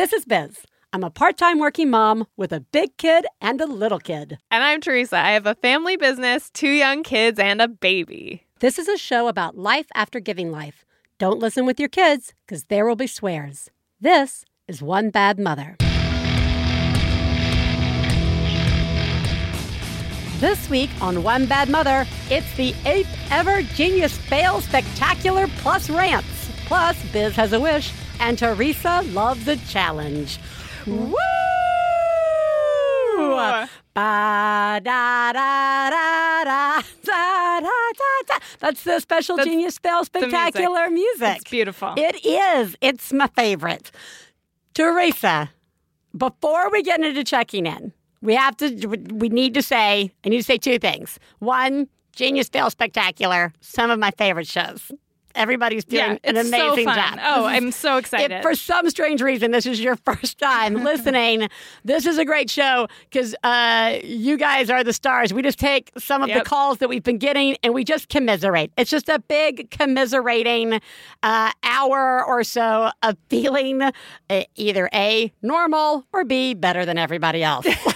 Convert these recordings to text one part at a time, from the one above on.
This is Biz. I'm a part time working mom with a big kid and a little kid. And I'm Theresa. I have a family business, two young kids, and a baby. This is a show about life after giving life. Don't listen with your kids, because there will be swears. This is One Bad Mother. This week on One Bad Mother, it's the eighth ever Genius Fail Spectacular Plus Rants. Plus, Biz has a wish, and Theresa loves the challenge. Woo! Ba da da da da da da da. That's the special That's genius spell spectacular music. music. It's beautiful. It is. It's my favorite. Theresa, before we get into checking in, we have to. We need to say. I need to say two things. One, genius spell spectacular. Some of my favorite shows. Everybody's doing yeah, an amazing so job. Oh, I'm so excited. if for some strange reason this is your first time listening, this is a great show because uh, you guys are the stars. We just take some of Yep. the calls that we've been getting and we just commiserate. It's just a big commiserating uh, hour or so of feeling uh, either A, normal, or B, better than everybody else.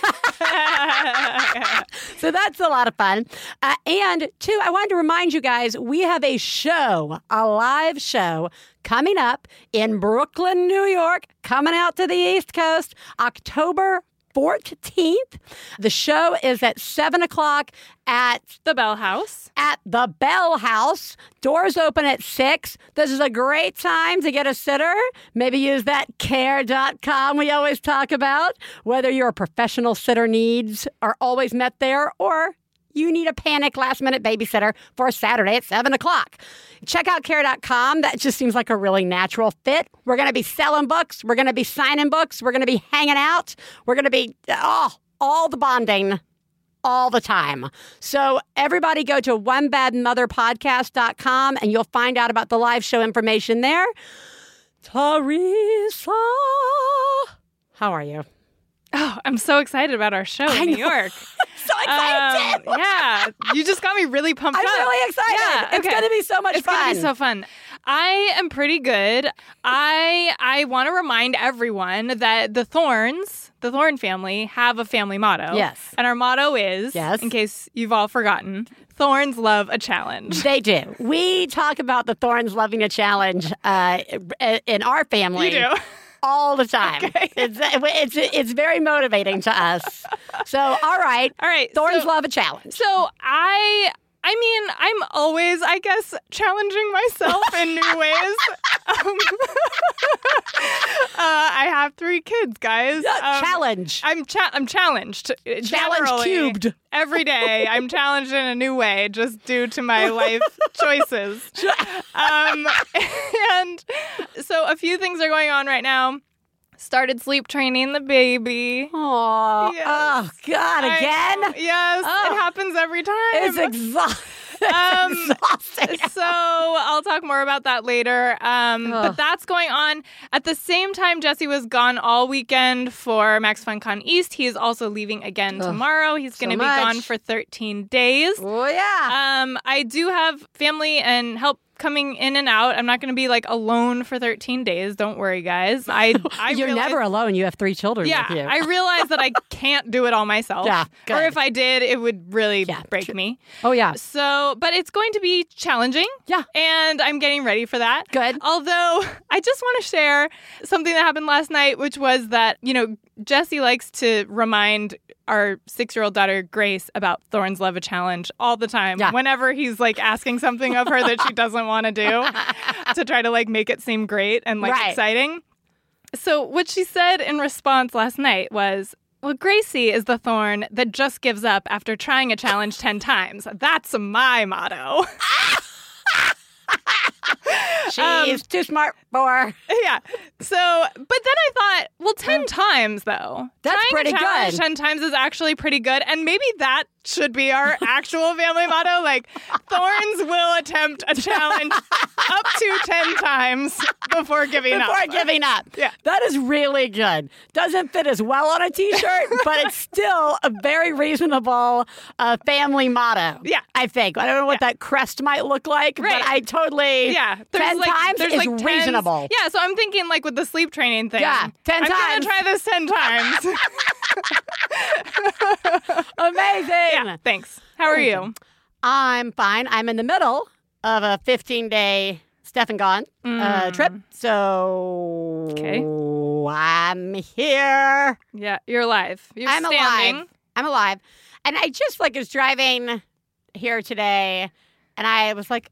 So that's a lot of fun. Uh, and two, I wanted to remind you guys we have a show, a live show coming up in Brooklyn, New York, coming out to the East Coast, October 14th. The show is at 7 o'clock at the Bell House. at the Bell House. Doors open at 6. This is a great time to get a sitter. Maybe use that care.com we always talk about. Whether your professional sitter needs are always met there or you need a panic last minute babysitter for Saturday at 7 o'clock. Check out care.com. That just seems like a really natural fit. We're going to be selling books. We're going to be signing books. We're going to be hanging out. We're going to be, oh, all the bonding all the time. So everybody go to onebadmotherpodcast.com and you'll find out about the live show information there. Theresa, how are you? Oh, I'm so excited about our show I in New. York. So excited! Um, yeah, you just got me really pumped I'm up. really excited. It's okay. going to be so much It's fun. gonna be so fun. I am pretty good. I I want to remind everyone that the Thorns, the Thorn family, have a family motto. Yes. and our motto is, Yes. in case you've all forgotten, Thorns love a challenge. They do. We talk about the Thorns loving a challenge uh, in our family. You do. All the time. It's, it's, it's very motivating to us. So, all right. All right, Thorns so- love a challenge. So I I mean, I'm always, I guess, challenging myself in new ways. Um, uh, I have three kids, guys. Um, challenge. I'm cha- I'm challenged. uh, Challenge cubed. Every day, I'm challenged in a new way, just due to my life choices. Um, and so, a few things are going on right now. Started sleep training the baby. Aw. Yes. Oh, God, again? know. Yes, Oh. it happens every time. It's exhausting. Um, so I'll talk more about that later. Um, but that's going on at the same time. Jesse was gone all weekend for MaxFunCon East. He is also leaving again Ugh, tomorrow. He's so going to be much. gone for 13 days. Oh, yeah. Um, I do have family and help coming in and out. I'm not going to be like alone for 13 days. Don't worry, guys. I, I You're realize- never alone. You have three children yeah, with you. I realize that I can't do it all myself. Yeah, Or if I did, it would really Yeah, break true. me. oh, yeah. So, but it's going to be challenging. Yeah. And I'm getting ready for that. Good. Although, I just want to share something that happened last night, which was that, you know, Jesse likes to remind our six year old daughter, Grace, about Thorn's Love a Challenge all the time. Yeah. Whenever he's like asking something of her that she doesn't want to do to try to like make it seem great and like Right. exciting. So, what she said in response last night was, well, Gracie is the thorn that just gives up after trying a challenge 10 times. That's my motto. She's too smart for yeah. So, but then I thought, well, 10 times though. That's pretty good. 10 times is actually pretty good. And maybe that should be our actual family motto. Like, thorns will attempt a challenge up to 10 times before giving Before up. Before giving up. Yeah. That is really good. Doesn't fit as well on a t shirt, but it's still a very reasonable uh, family motto. Yeah. I think. I don't know what that crest might look like, Right. but I totally. Yeah, 10 like, times there's is like 10s. reasonable. Yeah, so I'm thinking like with the sleep training thing. Yeah, 10 I'm times. gonna try this ten times. Amazing. yeah, thanks. How are you? I'm fine. I'm in the middle of a 15 day Stefan Gone uh, trip. So Mm. Okay. I'm here. Yeah, you're alive. You're I'm standing. alive. I'm alive. And I just like was driving here today and I was like,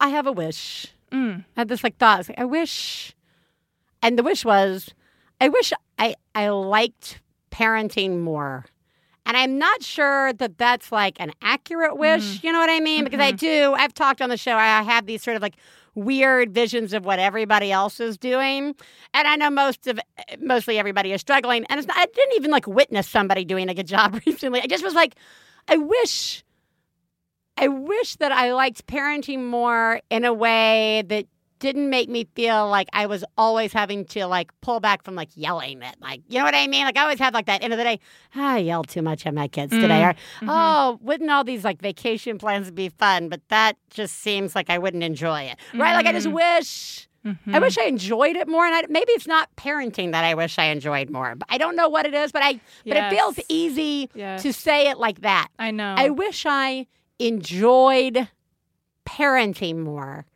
I have a wish. Mm. I had this like thought. I like, I wish. And the wish was, I wish I, I liked parenting more. And I'm not sure that that's like an accurate wish. You know what I mean? Because I do, I've talked on the show, I have these sort of like weird visions of what everybody else is doing. And I know most of, mostly everybody is struggling. And it's not, I didn't even like witness somebody doing a good job recently. I just was like, I wish, I wish that I liked parenting more in a way that didn't make me feel like I was always having to like pull back from like yelling at like you know what I mean? Like I always had like that end of the day, ah, I yelled too much at my kids today. Mm-hmm. Or mm-hmm. oh, wouldn't all these like vacation plans be fun? But that just seems like I wouldn't enjoy it. Right? Like I just mm. wish I mm-hmm. wish I enjoyed it more. And I, maybe it's not parenting that I wish I enjoyed more. But I don't know what it is, but I but it feels easy Yes. to say it like that. I know. I wish I enjoyed parenting more.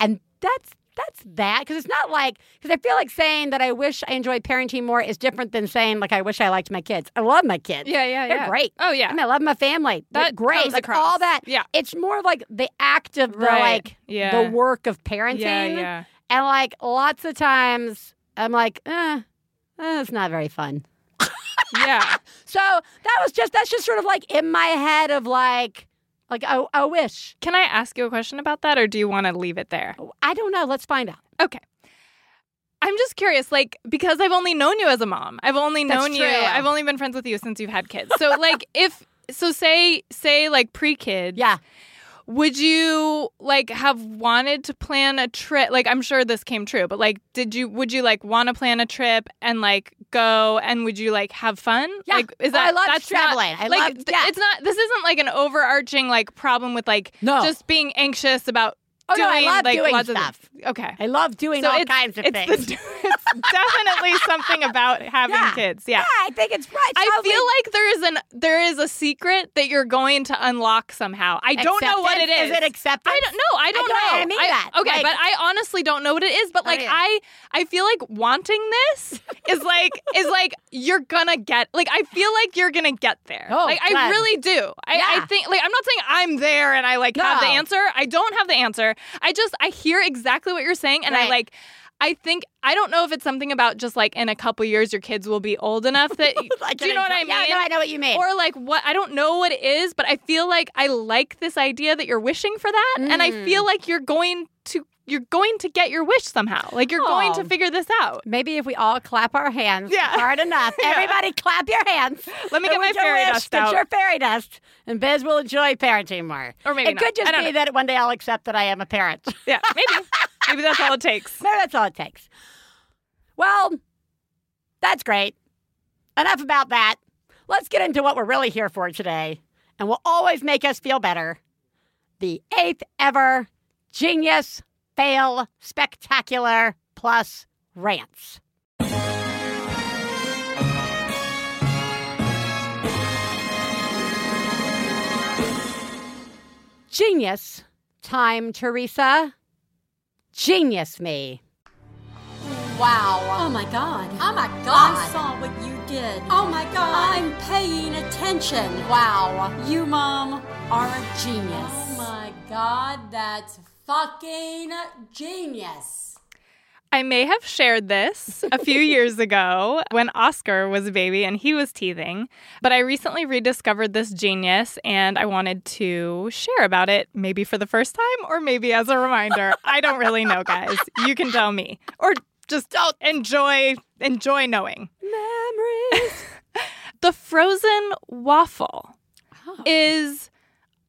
And that's that's that because it's not like because I feel like saying that I wish I enjoyed parenting more is different than saying like I wish I liked my kids. I love my kids. yeah, yeah, yeah. They're yeah. great. Oh yeah. I, mean, I love my family. They're great. comes like across. all that. Yeah. It's more like the act of the Right. like Yeah. the work of parenting. Yeah, yeah. And like lots of times I'm like, eh, eh, it's not very fun. Yeah. So that was just that's just sort of like in my head of like like I, I wish. Can I ask you a question about that or do you want to leave it there? Oh, I don't know. Let's find out. Okay. I'm just curious, like, because I've only known you as a mom. I've only That's known you. I've only been friends with you since you've had kids. So, like, if so, say, say, like, pre-kid. Yeah. Would you like have wanted to plan a trip? Like, I'm sure this came true, but like, did you? Would you like want to plan a trip and like go? And would you like have fun? Yeah. Like, is Oh, that I loved that's not- traveling. I like, loved- th- yeah. It's not. This isn't like an overarching like problem with like No. just being anxious about Oh, no, I love like doing lots stuff. of okay. I love doing So all kinds of things. The, it's definitely something about having Yeah. kids. Yeah. yeah, I think it's right. I feel like there is an there is a secret that you're going to unlock somehow. I don't know what it Acceptance? is. Is it acceptance? I don't know. I don't don't know. I mean that. Okay, Like- but I honestly don't know what it is. But oh, like yeah. I, I feel like wanting this is like is like you're gonna get. Like I feel like you're gonna get there. Oh, like I really do. I, I think like I'm not saying I'm there and I like have the answer. I don't have the answer. I just I hear exactly what you're saying and I like. I think I don't know if it's something about just like in a couple years your kids will be old enough that Like do you know what I mean? Yeah, no, I know what you mean. or like what I don't know what it is, but I feel like I like this idea that you're wishing for that, and I Mm. feel like you're going to you're going to get your wish somehow. Like you're going Oh. to figure this out. Maybe if we all clap our hands Yeah. hard enough. Yeah. Everybody clap your hands. Let me get my fairy wish dust Get out. your fairy dust. And Biz will enjoy parenting more. Or maybe it not. could just be know. that one day I'll accept that I am a parent. Yeah, maybe maybe that's all it takes. Maybe that's all it takes. Well, that's great. Enough about that. Let's get into what we're really here for today, and will always make us feel better. The eighth ever Genius Fail Spectacular Plus Rants. Genius time, Theresa. Genius me. Wow. Oh my god. Oh my God. I saw what you did. Oh my god. I'm paying attention. Wow. You, Mom, are a genius. Oh my god, that's fucking genius. I may have shared this a few years ago when Oscar was a baby and he was teething, but I recently rediscovered this genius and I wanted to share about it, maybe for the first time or maybe as a reminder. I don't really know, guys. You can tell me. Or just don't enjoy enjoy knowing. Memories. The frozen waffle. Oh. is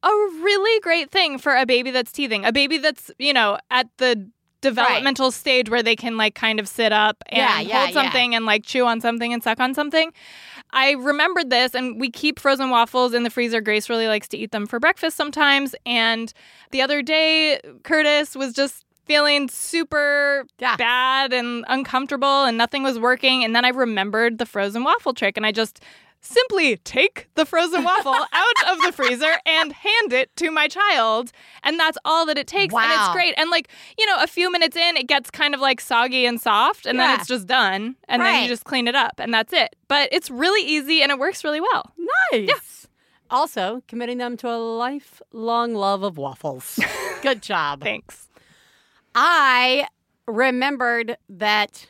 a really great thing for a baby that's teething. A baby that's, you know, at the developmental stage where they can like kind of sit up and Yeah, yeah, hold something and like chew on something and suck on something. I remembered this and we keep frozen waffles in the freezer. Grace really likes to eat them for breakfast sometimes. And the other day, Curtis was just feeling super Yeah. bad and uncomfortable and nothing was working. And then I remembered the frozen waffle trick and I just simply take the frozen waffle out of the freezer and hand it to my child. And that's all that it takes. And it's great. And like, you know, a few minutes in, it gets kind of like soggy and soft and Yeah. then it's just done. And then you just clean it up and that's it. But it's really easy and it works really well. Nice. Also, committing them to a lifelong love of waffles. Good job. Thanks. I remembered that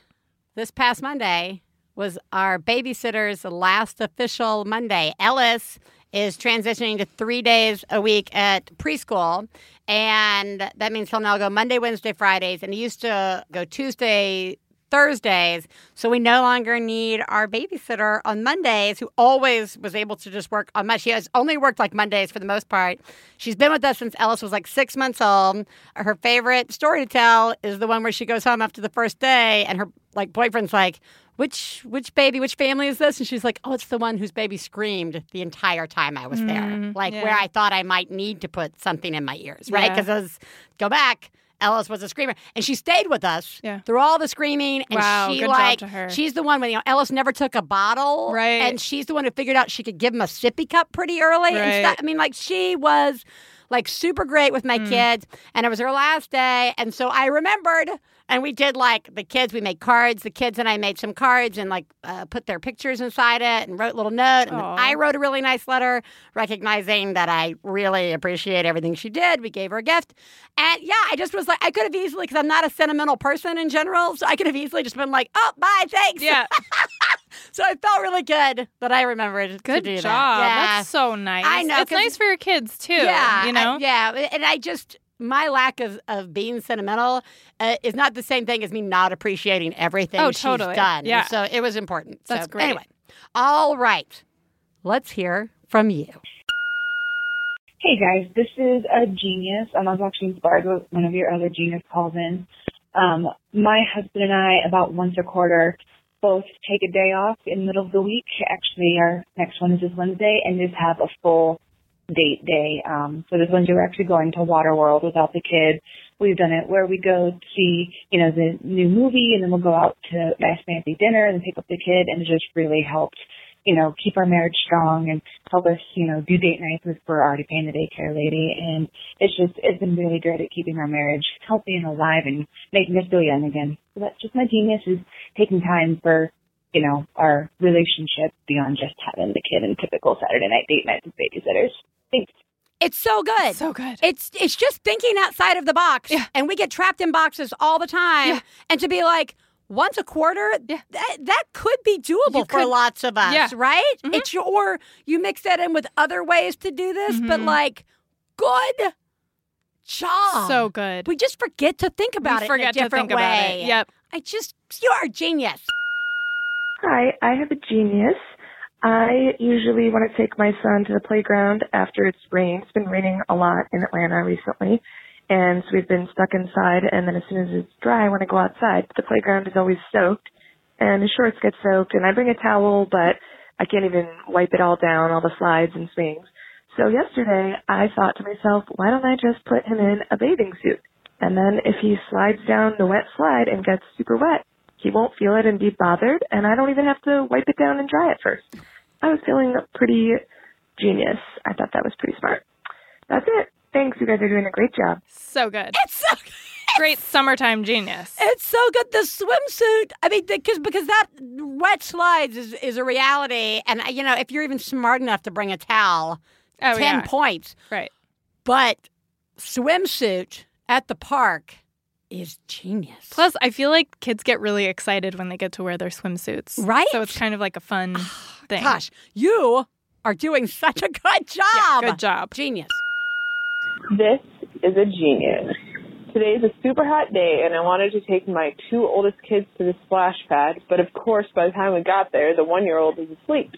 this past Monday was our babysitter's last official Monday. Ellis is transitioning to three days a week at preschool. And that means he'll now go Monday, Wednesday, Fridays. And he used to go Tuesday, Thursdays. So we no longer need our babysitter on Mondays, who always was able to just work on Monday. She has only worked like Mondays for the most part. She's been with us since Ellis was like six months old. Her favorite story to tell is the one where she goes home after the first day and her like boyfriend's like, which which baby, which family is this? And she's like, oh, it's the one whose baby screamed the entire time I was there, mm, like yeah. where I thought I might need to put something in my ears, right? Because Yeah. Because go back. Ellis was a screamer, and she stayed with us Yeah. through all the screaming. And Wow, she good job to her. she's the one when you know Ellis never took a bottle, Right. And she's the one who figured out she could give him a sippy cup pretty early and Right. stuff. I mean, like she was like super great with my mm. kids, and it was her last day, and so I remembered. And we did like the kids. We made cards. The kids and I made some cards and like uh, put their pictures inside it and wrote a little note. And. I wrote a really nice letter recognizing that I really appreciate everything she did. We gave her a gift, and yeah, I just was like, I could have easily because I'm not a sentimental person in general, so I could have easily just been like, oh, bye, thanks. Yeah. So I felt really good that I remembered to Good do job. that. Yeah. That's so nice. I know, It's nice for your kids too. Yeah, You know? I- yeah, and I just my lack of, of being sentimental uh, is not the same thing as me not appreciating everything Oh, she's totally. done. Yeah. so it was important. That's so, great. Anyway, all right, let's hear from you. Hey guys, this is a genius. Um, I was actually inspired with one of your other genius calls in. Um, my husband and I, about once a quarter, both take a day off in the middle of the week. Actually, our next one is this Wednesday, and just have a full date day. Um, so this ones we're actually going to Waterworld without the kid. We've done it where we go see, you know, the new movie, and then we'll go out to nice fancy dinner and pick up the kid, and it just really helped you know, keep our marriage strong and help us, you know, do date nights with we're already paying the daycare lady and it's just it's been really great at keeping our marriage healthy and alive and making us feel young again. So that's just my genius is taking time for, you know, our relationship beyond just having the kid and typical Saturday night date nights with babysitters. Thanks. It's so good. So good. It's it's just thinking outside of the box. Yeah. And we get trapped in boxes all the time. Yeah. And to be like, once a quarter, Yeah. that, that could be doable You for could- lots of us, Yeah. right? Mhm. It's your, or you mix that in with other ways to do this, but Mhm. like, good job. so good. we just forget to think about we it forget in a different to think way. about it. Yep. I just, you are a genius. Hi, I have a genius. I usually want to take my son to the playground after it's rained. It's been raining a lot in Atlanta recently. And so we've been stuck inside and then as soon as it's dry I want to go outside. But the playground is always soaked and his shorts get soaked and I bring a towel but I can't even wipe it all down, all the slides and swings. So yesterday I thought to myself, why don't I just put him in a bathing suit? And then if he slides down the wet slide and gets super wet, he won't feel it and be bothered, and I don't even have to wipe it down and dry it first. I was feeling pretty genius. I thought that was pretty smart. That's it. Thanks. You guys are doing a great job. So good. It's so Great summertime genius. It's so good. The swimsuit. I mean, because because that wet slides is, is a reality, and you know, if you're even smart enough to bring a towel, Oh, ten yeah. points. Right. But swimsuit at the park is genius. Plus, I feel like kids get really excited when they get to wear their swimsuits. Right? So it's kind of like a fun ah. Thing. gosh, you are doing such a good job. Yeah, good job. Genius. This is a genius. Today is a super hot day, and I wanted to take my two oldest kids to the splash pad, but of course, by the time we got there, the one year old was asleep.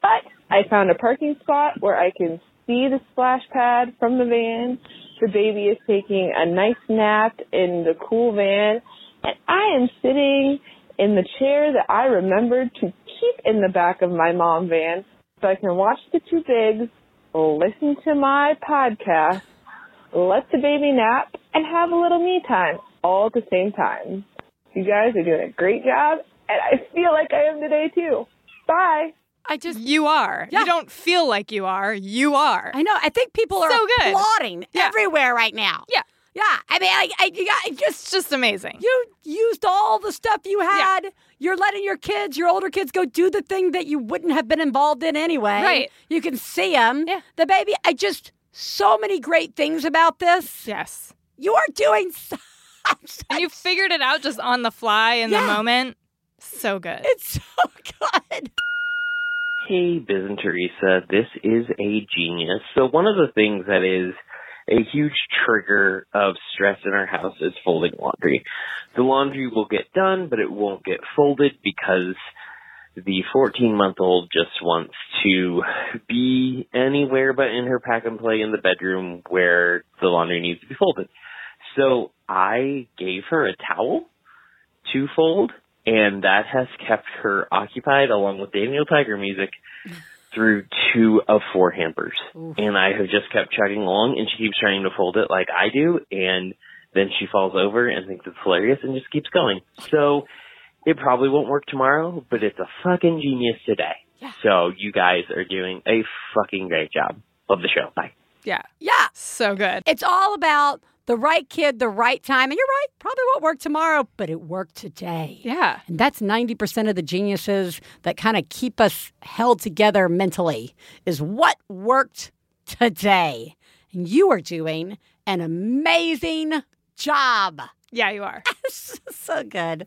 But I found a parking spot where I can see the splash pad from the van. The baby is taking a nice nap in the cool van, and I am sitting in the chair that I remembered to keep in the back of my mom van so I can watch the two bigs, listen to my podcast, let the baby nap, and have a little me time all at the same time. You guys are doing a great job, and I feel like I am today too. Bye. I just You are. Yeah. You don't feel like you are. You are. I know. I think people are So good. applauding Yeah. everywhere right now. Yeah. Yeah. I mean, I, I, you got, just It's just amazing. you used all the stuff you had. You're letting your kids, your older kids, go do the thing that you wouldn't have been involved in anyway. Right. You can see them. Yeah. The baby. I just so many great things about this. Yes. You are doing. So, And you figured it out just on the fly in Yeah. the moment. So good. it's so good. Hey, Biz and Theresa, this is a genius. So one of the things that is a huge trigger of stress in our house is folding laundry. The laundry will get done, but it won't get folded because the 14 month old just wants to be anywhere but in her pack and play in the bedroom where the laundry needs to be folded. So I gave her a towel to fold and that has kept her occupied along with Daniel Tiger music through two of four hampers. And I have just kept chugging along and she keeps trying to fold it like I do and then she falls over and thinks it's hilarious and just keeps going. So it probably won't work tomorrow, but it's a fucking genius today. So you guys are doing a fucking great job. Love the show. Bye. yeah. Yeah. So good. It's all about the right kid, the right time. And you're right. Probably won't work tomorrow, but it worked today. Yeah. And that's 90% of the geniuses that kind of keep us held together mentally is what worked today. And you are doing an amazing job. Yeah, you are. so good.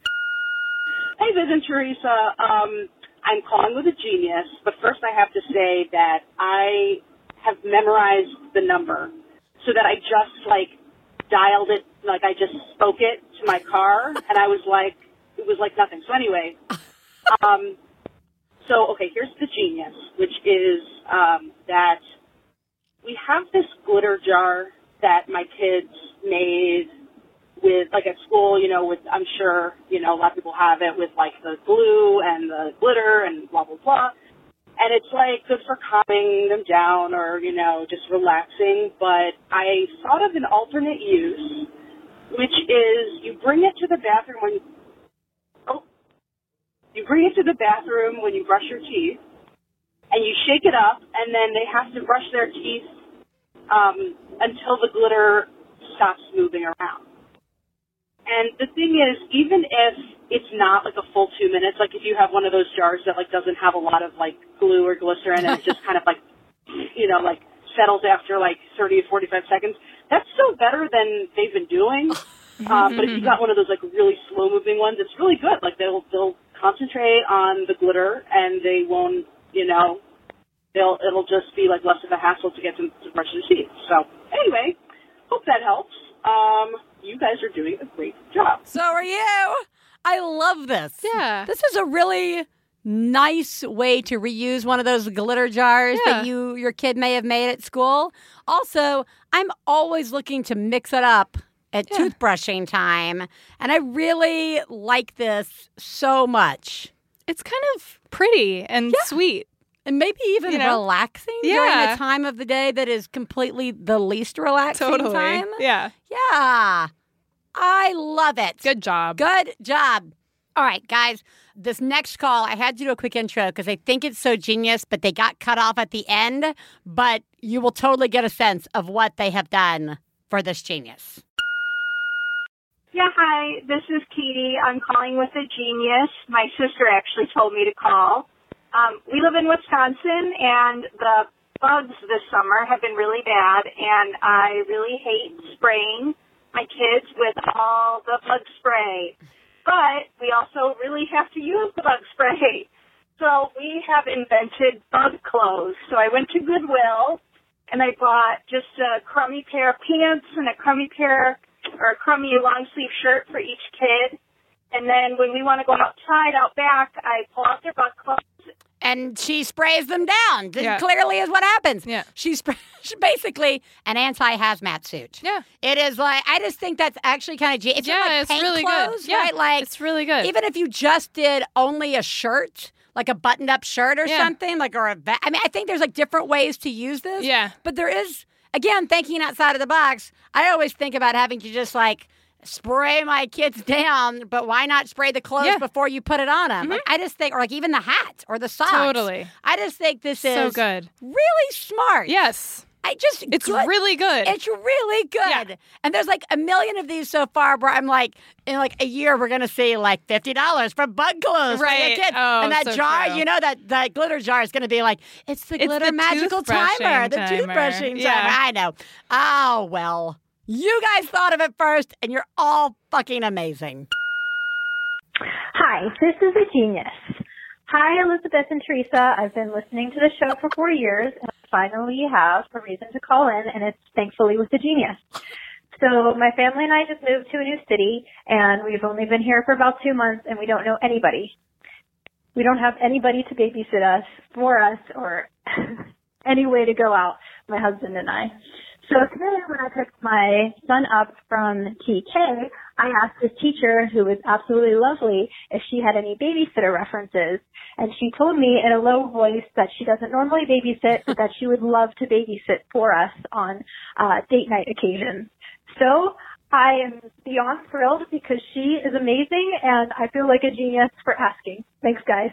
Hey, Biz and Theresa. Um, I'm calling with a genius, but first I have to say that I have memorized the number so that I just like dialed it, like I just spoke it to my car, and I was like, it was like nothing. So anyway, um, so okay, here's the genius, which is um, that we have this glitter jar that my kids made with like at school, you know, with I'm sure, you know, a lot of people have it with like the glue and the glitter and blah blah blah. And it's like good for calming them down or, you know, just relaxing. But I thought of an alternate use, which is you bring it to the bathroom when oh you bring it to the bathroom when you brush your teeth and you shake it up and then they have to brush their teeth um, until the glitter stops moving around. And the thing is, even if it's not like a full two minutes, like if you have one of those jars that like doesn't have a lot of like glue or glycerin and it just kind of like, you know, like settles after like 30 to 45 seconds, that's still better than they've been doing. Um, but if you got one of those like really slow moving ones, it's really good. Like they'll, they'll concentrate on the glitter and they won't, you know, they'll, it'll just be like less of a hassle to get them to brush the teeth. So anyway, hope that helps. Um, you guys are doing a great job. So are you. I love this. Yeah. This is a really nice way to reuse one of those glitter jars Yeah. that you your kid may have made at school. Also, I'm always looking to mix it up at Yeah. toothbrushing time, and I really like this so much. It's kind of pretty and sweet. And maybe even You know? relaxing during Yeah. a time of the day that is completely the least relaxing Totally. time. Yeah. Yeah. I love it. Good job. Good job. All right, guys. This next call, I had to do a quick intro because I think it's so genius, but they got cut off at the end. But you will totally get a sense of what they have done for this genius. Yeah, hi. This is Katie. I'm calling with a genius. My sister actually told me to call. Um, we live in Wisconsin, and the bugs this summer have been really bad, and I really hate spraying my kids with all the bug spray. But we also really have to use the bug spray. So we have invented bug clothes. So I went to Goodwill and I bought just a crummy pair of pants and a crummy pair or a crummy long sleeve shirt for each kid. And then when we want to go outside, out back, I pull out their bug clothes and she sprays them down. Yeah. clearly is what happens. Yeah. Spray, she's basically an anti-hazmat suit. Yeah. It is like I just think that's actually kind of ge- it's Yeah, like it's paint really clothes, good. Yeah, right? Like it's really good. even if you just did only a shirt, like a buttoned-up shirt or Yeah. something, like or a va- I mean, I think there's like different ways to use this. Yeah. But there is again thinking outside of the box. I always think about having to just like spray my kids down, but why not spray the clothes Yeah. Mm-hmm. before you put it on them? Like, I just think, or like even the hat or the socks. Totally. I just think this is So good. really smart. Yes. I just It's good. really good. It's really good. Yeah. And there's like a million of these so far where I'm like, in like a year, we're going to see like $50 for bug clothes for your Right. kids. Oh, and that so jar, true. you know, that, that glitter jar is going to be like, it's the It's glitter the magical timer, toothbrushing the timer. toothbrushing Yeah. timer. I know. Oh, well. You guys thought of it first, and you're all fucking amazing. Hi, this is a genius. Hi, Elizabeth and Theresa. I've been listening to the show for four years, and finally have a reason to call in, and it's thankfully with a genius. So my family and I just moved to a new city, and we've only been here for about two months, and we don't know anybody. We don't have anybody to babysit us, for us, or any way to go out, my husband and I. So today when I picked my son up from TK, I asked his teacher, who was absolutely lovely, if she had any babysitter references. And she told me in a low voice that she doesn't normally babysit, but that she would love to babysit for us on uh, date night occasions. So I am beyond thrilled because she is amazing and I feel like a genius for asking. Thanks guys.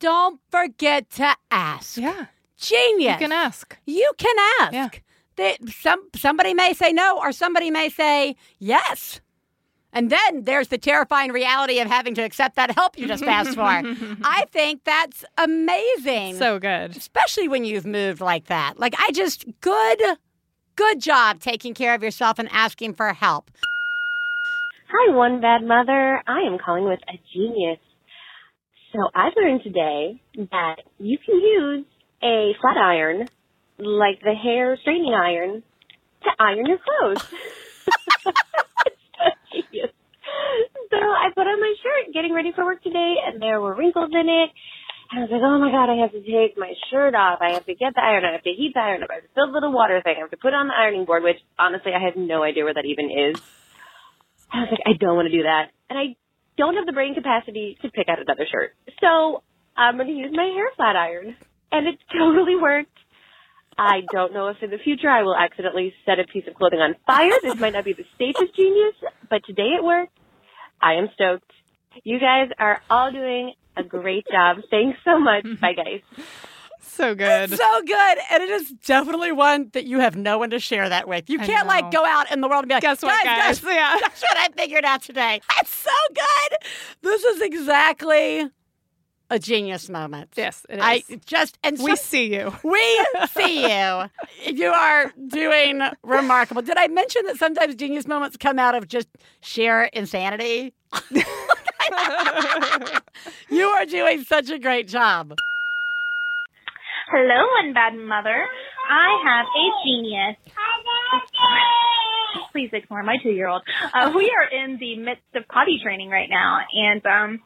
Don't forget to ask. yeah. Genius. You can ask. You can ask. Yeah. They, some somebody may say no, or somebody may say yes. And then there's the terrifying reality of having to accept that help you just asked for. I think that's amazing. So good. especially when you've moved like that. Like I just good good job taking care of yourself and asking for help. Hi, One Bad Mother. I am calling with a genius. So I've learned today that you can use a flat iron, like the hair straightening iron, to iron your clothes. so I put on my shirt getting ready for work today, and there were wrinkles in it. And I was like, oh my god, I have to take my shirt off. I have to get the iron. I have to heat the iron up. I have to fill the little water thing. I have to put on the ironing board, which honestly, I have no idea where that even is. I was like, I don't want to do that. And I don't have the brain capacity to pick out another shirt. So I'm going to use my hair flat iron. And it totally worked. I don't know if in the future I will accidentally set a piece of clothing on fire. This might not be the safest genius, but today it worked. I am stoked. You guys are all doing a great job. Thanks so much. Bye, guys. So good. So good. And it is definitely one that you have no one to share that with. You can't like go out in the world and be like, Guess what, guys, guys? Yeah. That's what I figured out today. That's so good. This is exactly a genius moment. Yes, it is. I just and we so- see you. We see you. You are doing remarkable. Did I mention that sometimes genius moments come out of just sheer insanity? you are doing such a great job. Hello, One Bad Mother. I have a genius. Please ignore my two-year-old. Uh, we are in the midst of potty training right now, and um,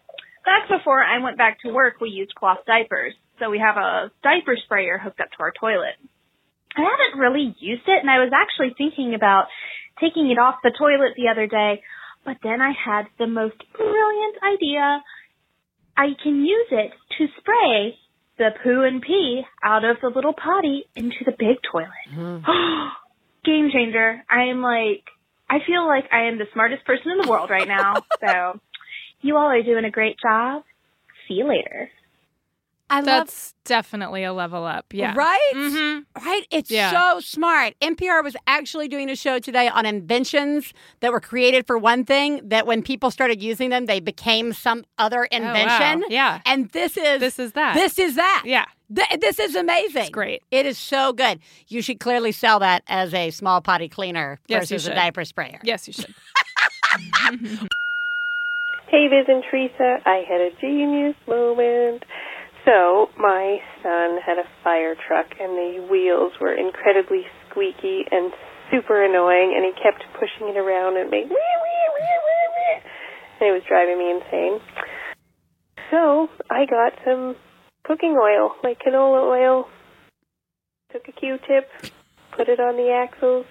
back before I went back to work, we used cloth diapers. So we have a diaper sprayer hooked up to our toilet. I haven't really used it, and I was actually thinking about taking it off the toilet the other day, but then I had the most brilliant idea. I can use it to spray the poo and pee out of the little potty into the big toilet. Mm-hmm. Game changer. I am like, I feel like I am the smartest person in the world right now. so, you all are doing a great job. See you later. I love That's definitely a level up. Yeah. Right? Mm-hmm. Right? It's Yeah. so smart. NPR was actually doing a show today on inventions that were created for one thing, that when people started using them, they became some other invention. Oh, Yeah. And this is This is that. This is that. Yeah. Th- this is amazing. It's great. It is so good. You should clearly sell that as a small potty cleaner Yes, you versus a diaper sprayer. Yes, you should. Hey, Biz and Theresa, I had a genius moment. So, my son had a fire truck, and the wheels were incredibly squeaky and super annoying, and he kept pushing it around and made wee, wee, wee, wee, wee. And it was driving me insane. So, I got some cooking oil, like canola oil. Took a Q-tip, put it on the axles.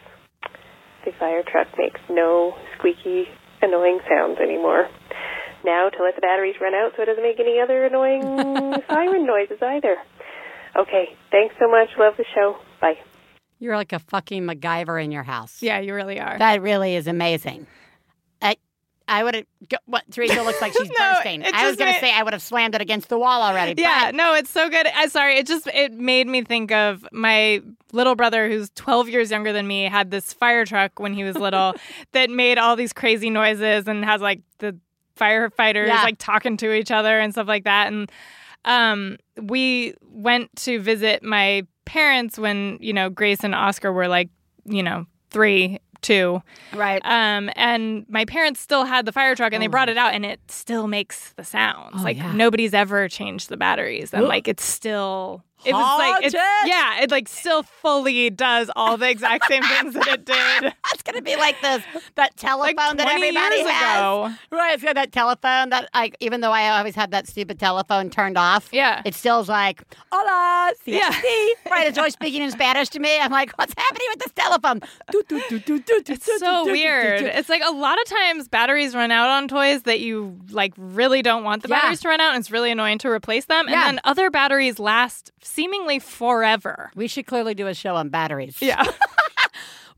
The fire truck makes no squeaky, annoying sounds anymore. Now to let the batteries run out so it doesn't make any other annoying siren noises either. Okay, thanks so much. Love the show. Bye. You're like a fucking MacGyver in your house. Yeah, you really are. That really is amazing. I, would have. What Theresa looks like she's No, bursting. I was going to made- say I would have slammed it against the wall already. Yeah, but no, it's so good. I sorry, it just it made me think of my little brother who's 12 years younger than me had this fire truck when he was little that made all these crazy noises and has like the firefighters Yeah. like talking to each other and stuff like that and um we went to visit my parents when, you know, Grace and Oscar were like, you know, 3 two. Right. Um, and my parents still had the fire truck and they brought it out and it still makes the sounds. Oh, like yeah. nobody's ever changed the batteries. And Ooh. like it's still it was like it's, yeah, it like still fully does all the exact same things that it did. It's going to be like this that telephone that 20 everybody years has. ago. Right, it's got that telephone that like even though I always had that stupid telephone turned off. Yeah. It still's like, hola, Yeah. CST. Right, it's always speaking in Spanish to me. I'm like, what's happening with this telephone? It's so weird. It's like a lot of times batteries run out on toys that you like really don't want the Yeah. batteries to run out and it's really annoying to replace them. Yeah. And then other batteries last seemingly forever. We should clearly do a show on batteries. Yeah.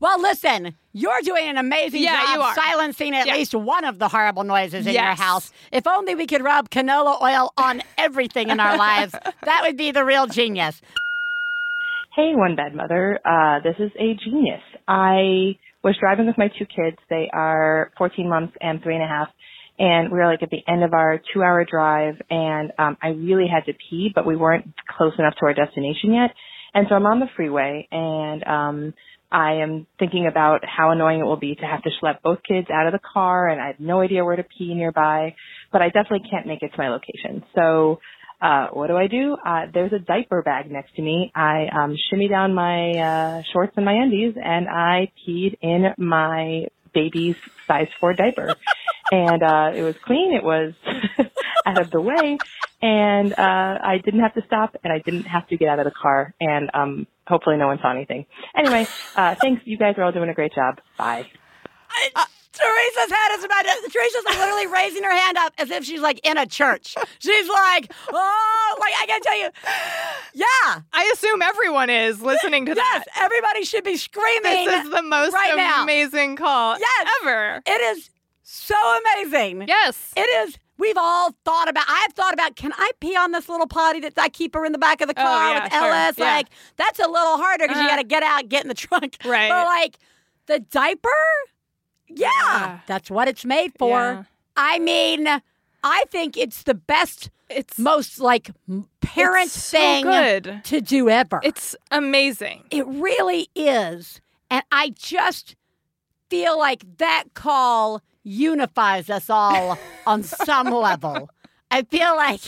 Well, listen, you're doing an amazing Yeah, job you are. silencing at Yeah. least one of the horrible noises in your house. If only we could rub canola oil on everything in our lives, that would be the real genius. Hey, one bad mother. Uh, this is a genius. I was driving with my two kids. They are 14 months and three and a half. And we were like at the end of our two hour drive and, um, I really had to pee, but we weren't close enough to our destination yet. And so I'm on the freeway and, um, I am thinking about how annoying it will be to have to schlep both kids out of the car and I have no idea where to pee nearby, but I definitely can't make it to my location. So, uh, what do I do? Uh, there's a diaper bag next to me. I, um, shimmy down my, uh, shorts and my undies and I peed in my baby's size four diaper. and, uh, it was clean. It was out of the way and, uh, I didn't have to stop and I didn't have to get out of the car and, um, hopefully no one saw anything. Anyway, uh, thanks. You guys are all doing a great job. Bye. Theresa's head is about to, Theresa's like literally raising her hand up as if she's like in a church. She's like, oh, like I gotta tell you, yeah. I assume everyone is listening to Yes, that. everybody should be screaming. This is the most right now. amazing call Yes. ever. It is so amazing. Yes. It is. We've all thought about. I've thought about. Can I pee on this little potty that I keep her in the back of the Oh, car yeah, with sure. Ellis? Yeah. Like that's a little harder because you Uh-huh. got to get out, get in the trunk. Right. But like the diaper, yeah, Yeah. that's what it's made for. I mean, I think it's the best, It's most like parent so thing good. to do ever. It's amazing. It really is. And I just feel like that call unifies us all on some level. I feel like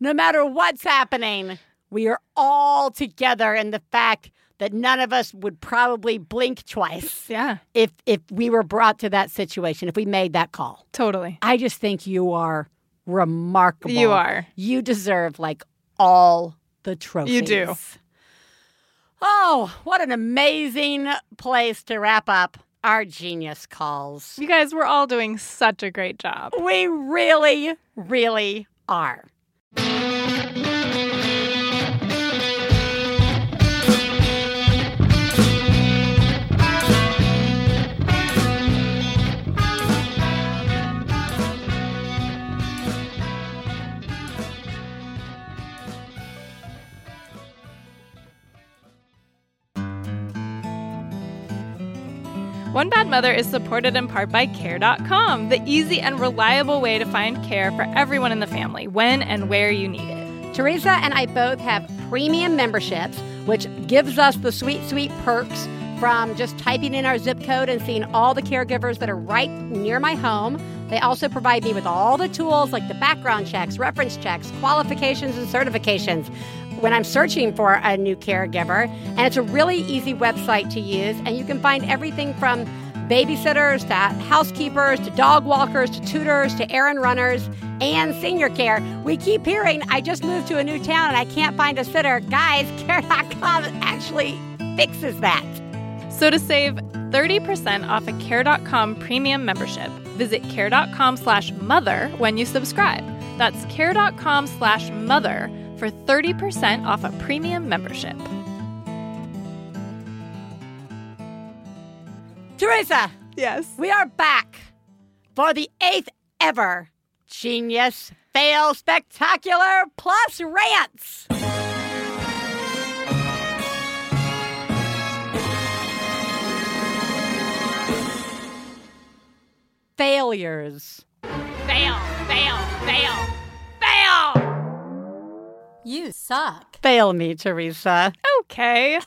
no matter what's happening, we are all together in the fact that none of us would probably blink twice Yeah, if if we were brought to that situation, if we made that call. totally. I just think you are remarkable. You are. You deserve like all the trophies. You do. Oh, what an amazing place to wrap up our genius calls. You guys we're all doing such a great job. We really, really are. One Bad Mother is supported in part by Care.com, the easy and reliable way to find care for everyone in the family when and where you need it. Theresa and I both have premium memberships, which gives us the sweet, sweet perks from just typing in our zip code and seeing all the caregivers that are right near my home. They also provide me with all the tools like the background checks, reference checks, qualifications, and certifications when I'm searching for a new caregiver. And it's a really easy website to use, and you can find everything from babysitters to housekeepers to dog walkers to tutors to errand runners. and senior care. We keep hearing, I just moved to a new town and I can't find a sitter. Guys, care.com actually fixes that. So to save 30% off a care.com premium membership, visit care.com slash mother when you subscribe. That's care.com slash mother for 30% off a premium membership. Theresa, Yes. we are back for the eighth ever Genius Fail Spectacular Plus Rants. Failures. Fail, fail, fail, fail! You suck. Fail me, Theresa. Okay.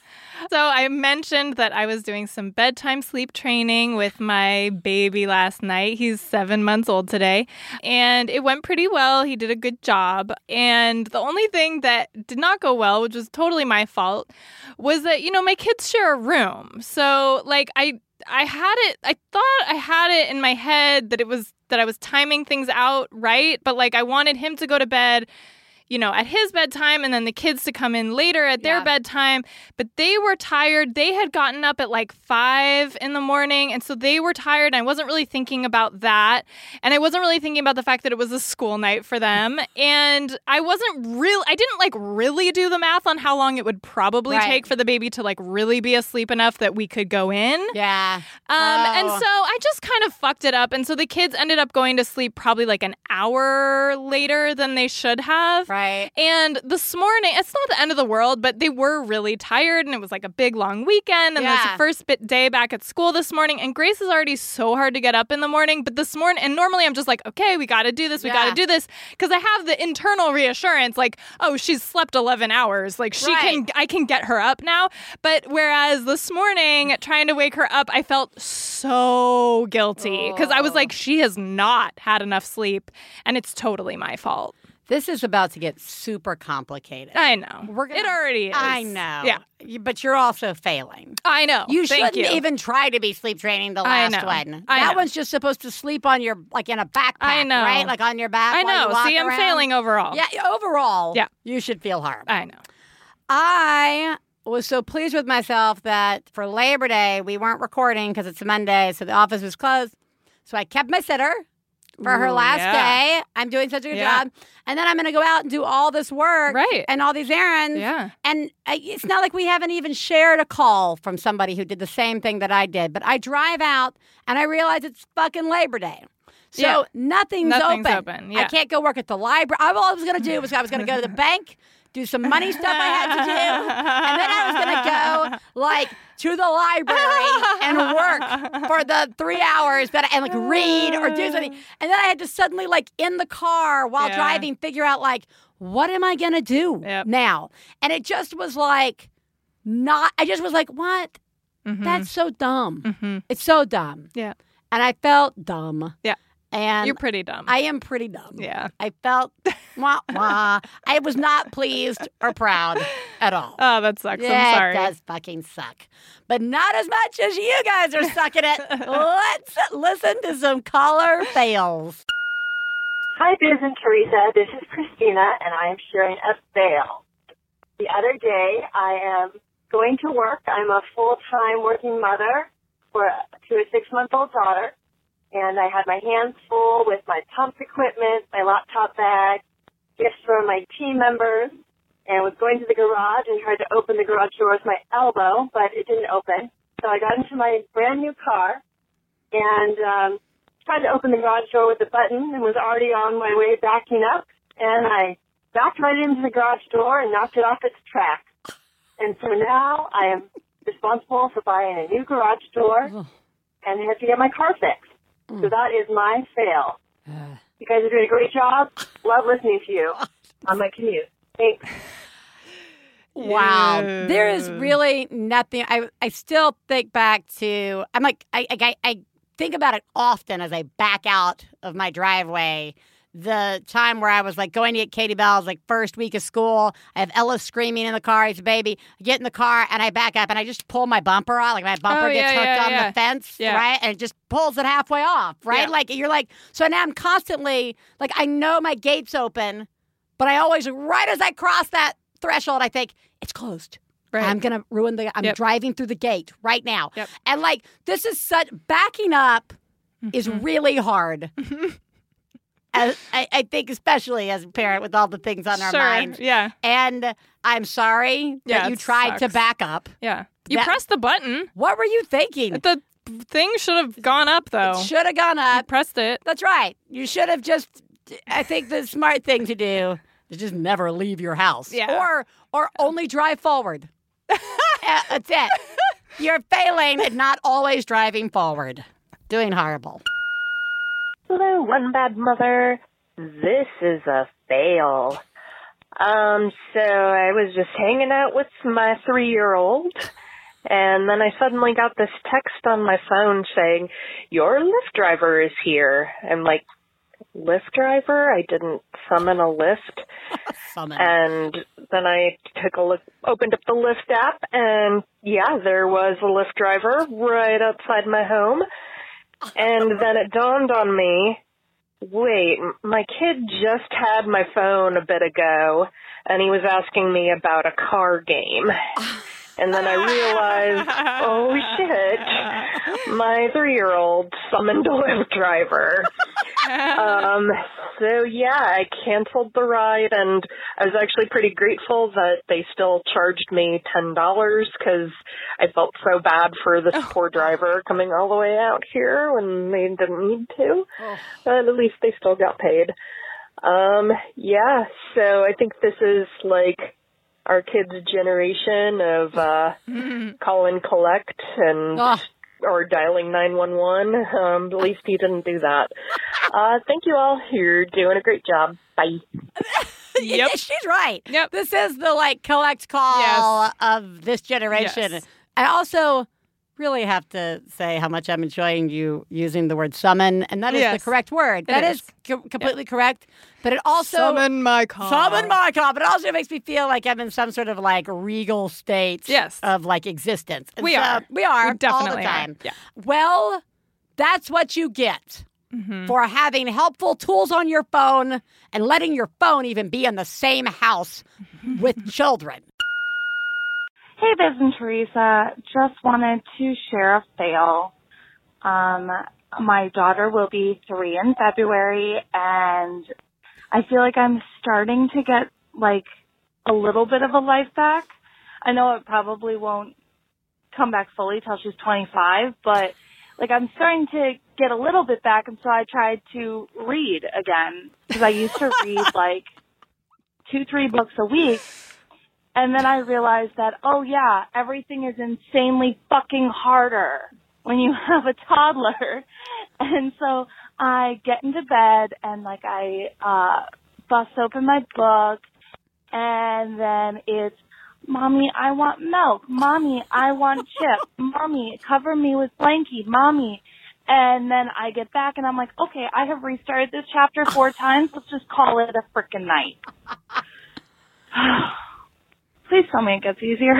So I mentioned that I was doing some bedtime sleep training with my baby last night. He's seven months old today. And it went pretty well. He did a good job. And the only thing that did not go well, which was totally my fault, was that, you know, my kids share a room. So, like, I. I had it I thought I had it in my head that it was that I was timing things out right, but like I wanted him to go to bed you know, at his bedtime and then the kids to come in later at their Yeah. bedtime. But they were tired. They had gotten up at like five in the morning. And so they were tired. And I wasn't really thinking about that. And I wasn't really thinking about the fact that it was a school night for them. And I wasn't real, I didn't like really do the math on how long it would probably Right. take for the baby to like really be asleep enough that we could go in. Yeah. Um, And Oh. so I just kind of fucked it up. And so the kids ended up going to sleep probably like an hour later than they should have. Right. And this morning, it's not the end of the world, but they were really tired and it was like a big long weekend. And Yeah. the first bit day back at school this morning. And Grace is already so hard to get up in the morning. But this morning, and normally I'm just like, okay, we got to do this. We got to do this. Because I have the internal reassurance like, oh, she's slept 11 hours. Like she can, I can get her up now. But whereas this morning, trying to wake her up, I felt so guilty because I was oh. like, she has not had enough sleep. And it's totally my fault. This is about to get super complicated. I know. We're gonna- it already is. I know. Yeah. But you're also failing. I know. You Thank shouldn't you. even try to be sleep training the last one. I that know. one's just supposed to sleep on your like in a backpack, I know. right? Like on your back. I while you know. See, I'm around. failing overall. Yeah, overall. Yeah. You should feel horrible. I know. I was so pleased with myself that for Labor Day we weren't recording because it's a Monday, so the office was closed. So I kept my sitter for her Ooh, last yeah. day. I'm doing such a good Yeah. job, and then I'm going to go out and do all this work, Right. and all these errands, Yeah. And I, it's not like we haven't even shared a call from somebody who did the same thing that I did. But I drive out and I realize it's fucking Labor Day. So Yeah. nothing's, Nothing's open. open, I can't go work at the library. All I was going to do was I was going to go to the bank, do some money stuff I had to do, and then I was going to go like to the library and work for the three hours that I, and like read or do something. And then I had to suddenly like in the car while Yeah. driving figure out like what am I going to do Yep. now? And it just was like not. I just was like, what? Mhm. That's so dumb. Mhm. It's so dumb. Yeah. And I felt dumb. Yeah. And You're pretty dumb. I am pretty dumb. yeah. I felt wah wah. I was not pleased or proud at all. Oh, that sucks. yeah, I'm sorry. it does fucking suck, but not as much as you guys are sucking it. Let's listen to some caller fails. Hi, Biz and Theresa. This is Christina, and I am sharing a fail. The other day, I am going to work. I'm a full-time working mother for to a six-month-old daughter, and I had my hands full with my pump equipment, my laptop bag, gifts from my team members, and was going to the garage and tried to open the garage door with my elbow, but it didn't open. So I got into my brand new car and um, tried to open the garage door with the button and was already on my way backing up. And I backed right into the garage door and knocked it off its track. And so now I am responsible for buying a new garage door and have to get my car fixed. So that is my fail. You guys are doing a great job. Love listening to you on my commute. Thanks. Wow. There is really nothing. I I still think back to. I'm like I I, I think about it often as I back out of my driveway. The time where I was like going to get Katie Bell's like first week of school. I have Ella screaming in the car. He's a baby. I get in the car and I back up and I just pull my bumper out. Like my bumper Oh, gets yeah, hooked yeah, on yeah. the fence, Yeah. right? And it just pulls it halfway off, right? Like you're like, so now I'm constantly like, I know my gate's open, but I always, right as I cross that threshold, I think it's closed. Right. I'm gonna ruin the. I'm Yep. driving through the gate right now, Yep. and like this is such backing up is Mm-hmm. really hard. as, I, I think, especially as a parent with all the things on our Sure, mind. yeah. And I'm sorry Yeah, that you tried to back up. Yeah. You That- pressed the button. What were you thinking? The thing should have gone up though. Should have gone up. pressed it. That's right. You should have just. I think the smart thing to do is just never leave your house. Yeah. Or or only drive forward. Uh, That's it. You're failing at not always driving forward. Doing horrible. Hello, one bad mother. This is a fail. Um, so I was just hanging out with my three year old, and then I suddenly got this text on my phone saying, Your Lyft driver is here. I'm like, Lyft driver? I didn't summon a lift. Summon. And then I took a look, opened up the Lyft app, and yeah, there was a Lyft driver right outside my home. And then it dawned on me, wait, my kid just had my phone a bit ago, and he was asking me about a car game. And then I realized, oh shit, my three-year-old summoned a Lyft driver. um, so yeah, I canceled the ride, and I was actually pretty grateful that they still charged me ten dollars because I felt so bad for this poor driver coming all the way out here when they didn't need to. But at least they still got paid. Um, yeah, so I think this is like our kids' generation of uh, call and collect and or dialing 911. Um, at least he didn't do that. Uh, thank you all. You're doing a great job. Bye. Yep. She's right. Yep. This is the like collect call Yes. of this generation. Yes. I also really have to say how much I'm enjoying you using the word summon, and that is Yes. the correct word. That is. is co- completely correct. But it also Summon my car. Summon my car. But it also makes me feel like I'm in some sort of like regal state Yes. of like existence. And We so- are. We are. We definitely all the are. Yeah. Well, that's what you get Mm-hmm. for having helpful tools on your phone and letting your phone even be in the same house with children. Hey, Biz and Theresa. Just wanted to share a fail. Um, my daughter will be three in February, and I feel like I'm starting to get like a little bit of a life back. I know it probably won't come back fully till she's 25, but like I'm starting to get a little bit back, and so I tried to read again because I used to read like two, three books a week. And then I realized that, oh yeah, everything is insanely fucking harder when you have a toddler. And so I get into bed and like I, uh, bust open my book and then it's, mommy, I want milk. Mommy, I want chip. Mommy, cover me with blankie. Mommy. And then I get back and I'm like, okay, I have restarted this chapter four times. Let's just call it a frickin' night. Please tell me it gets easier.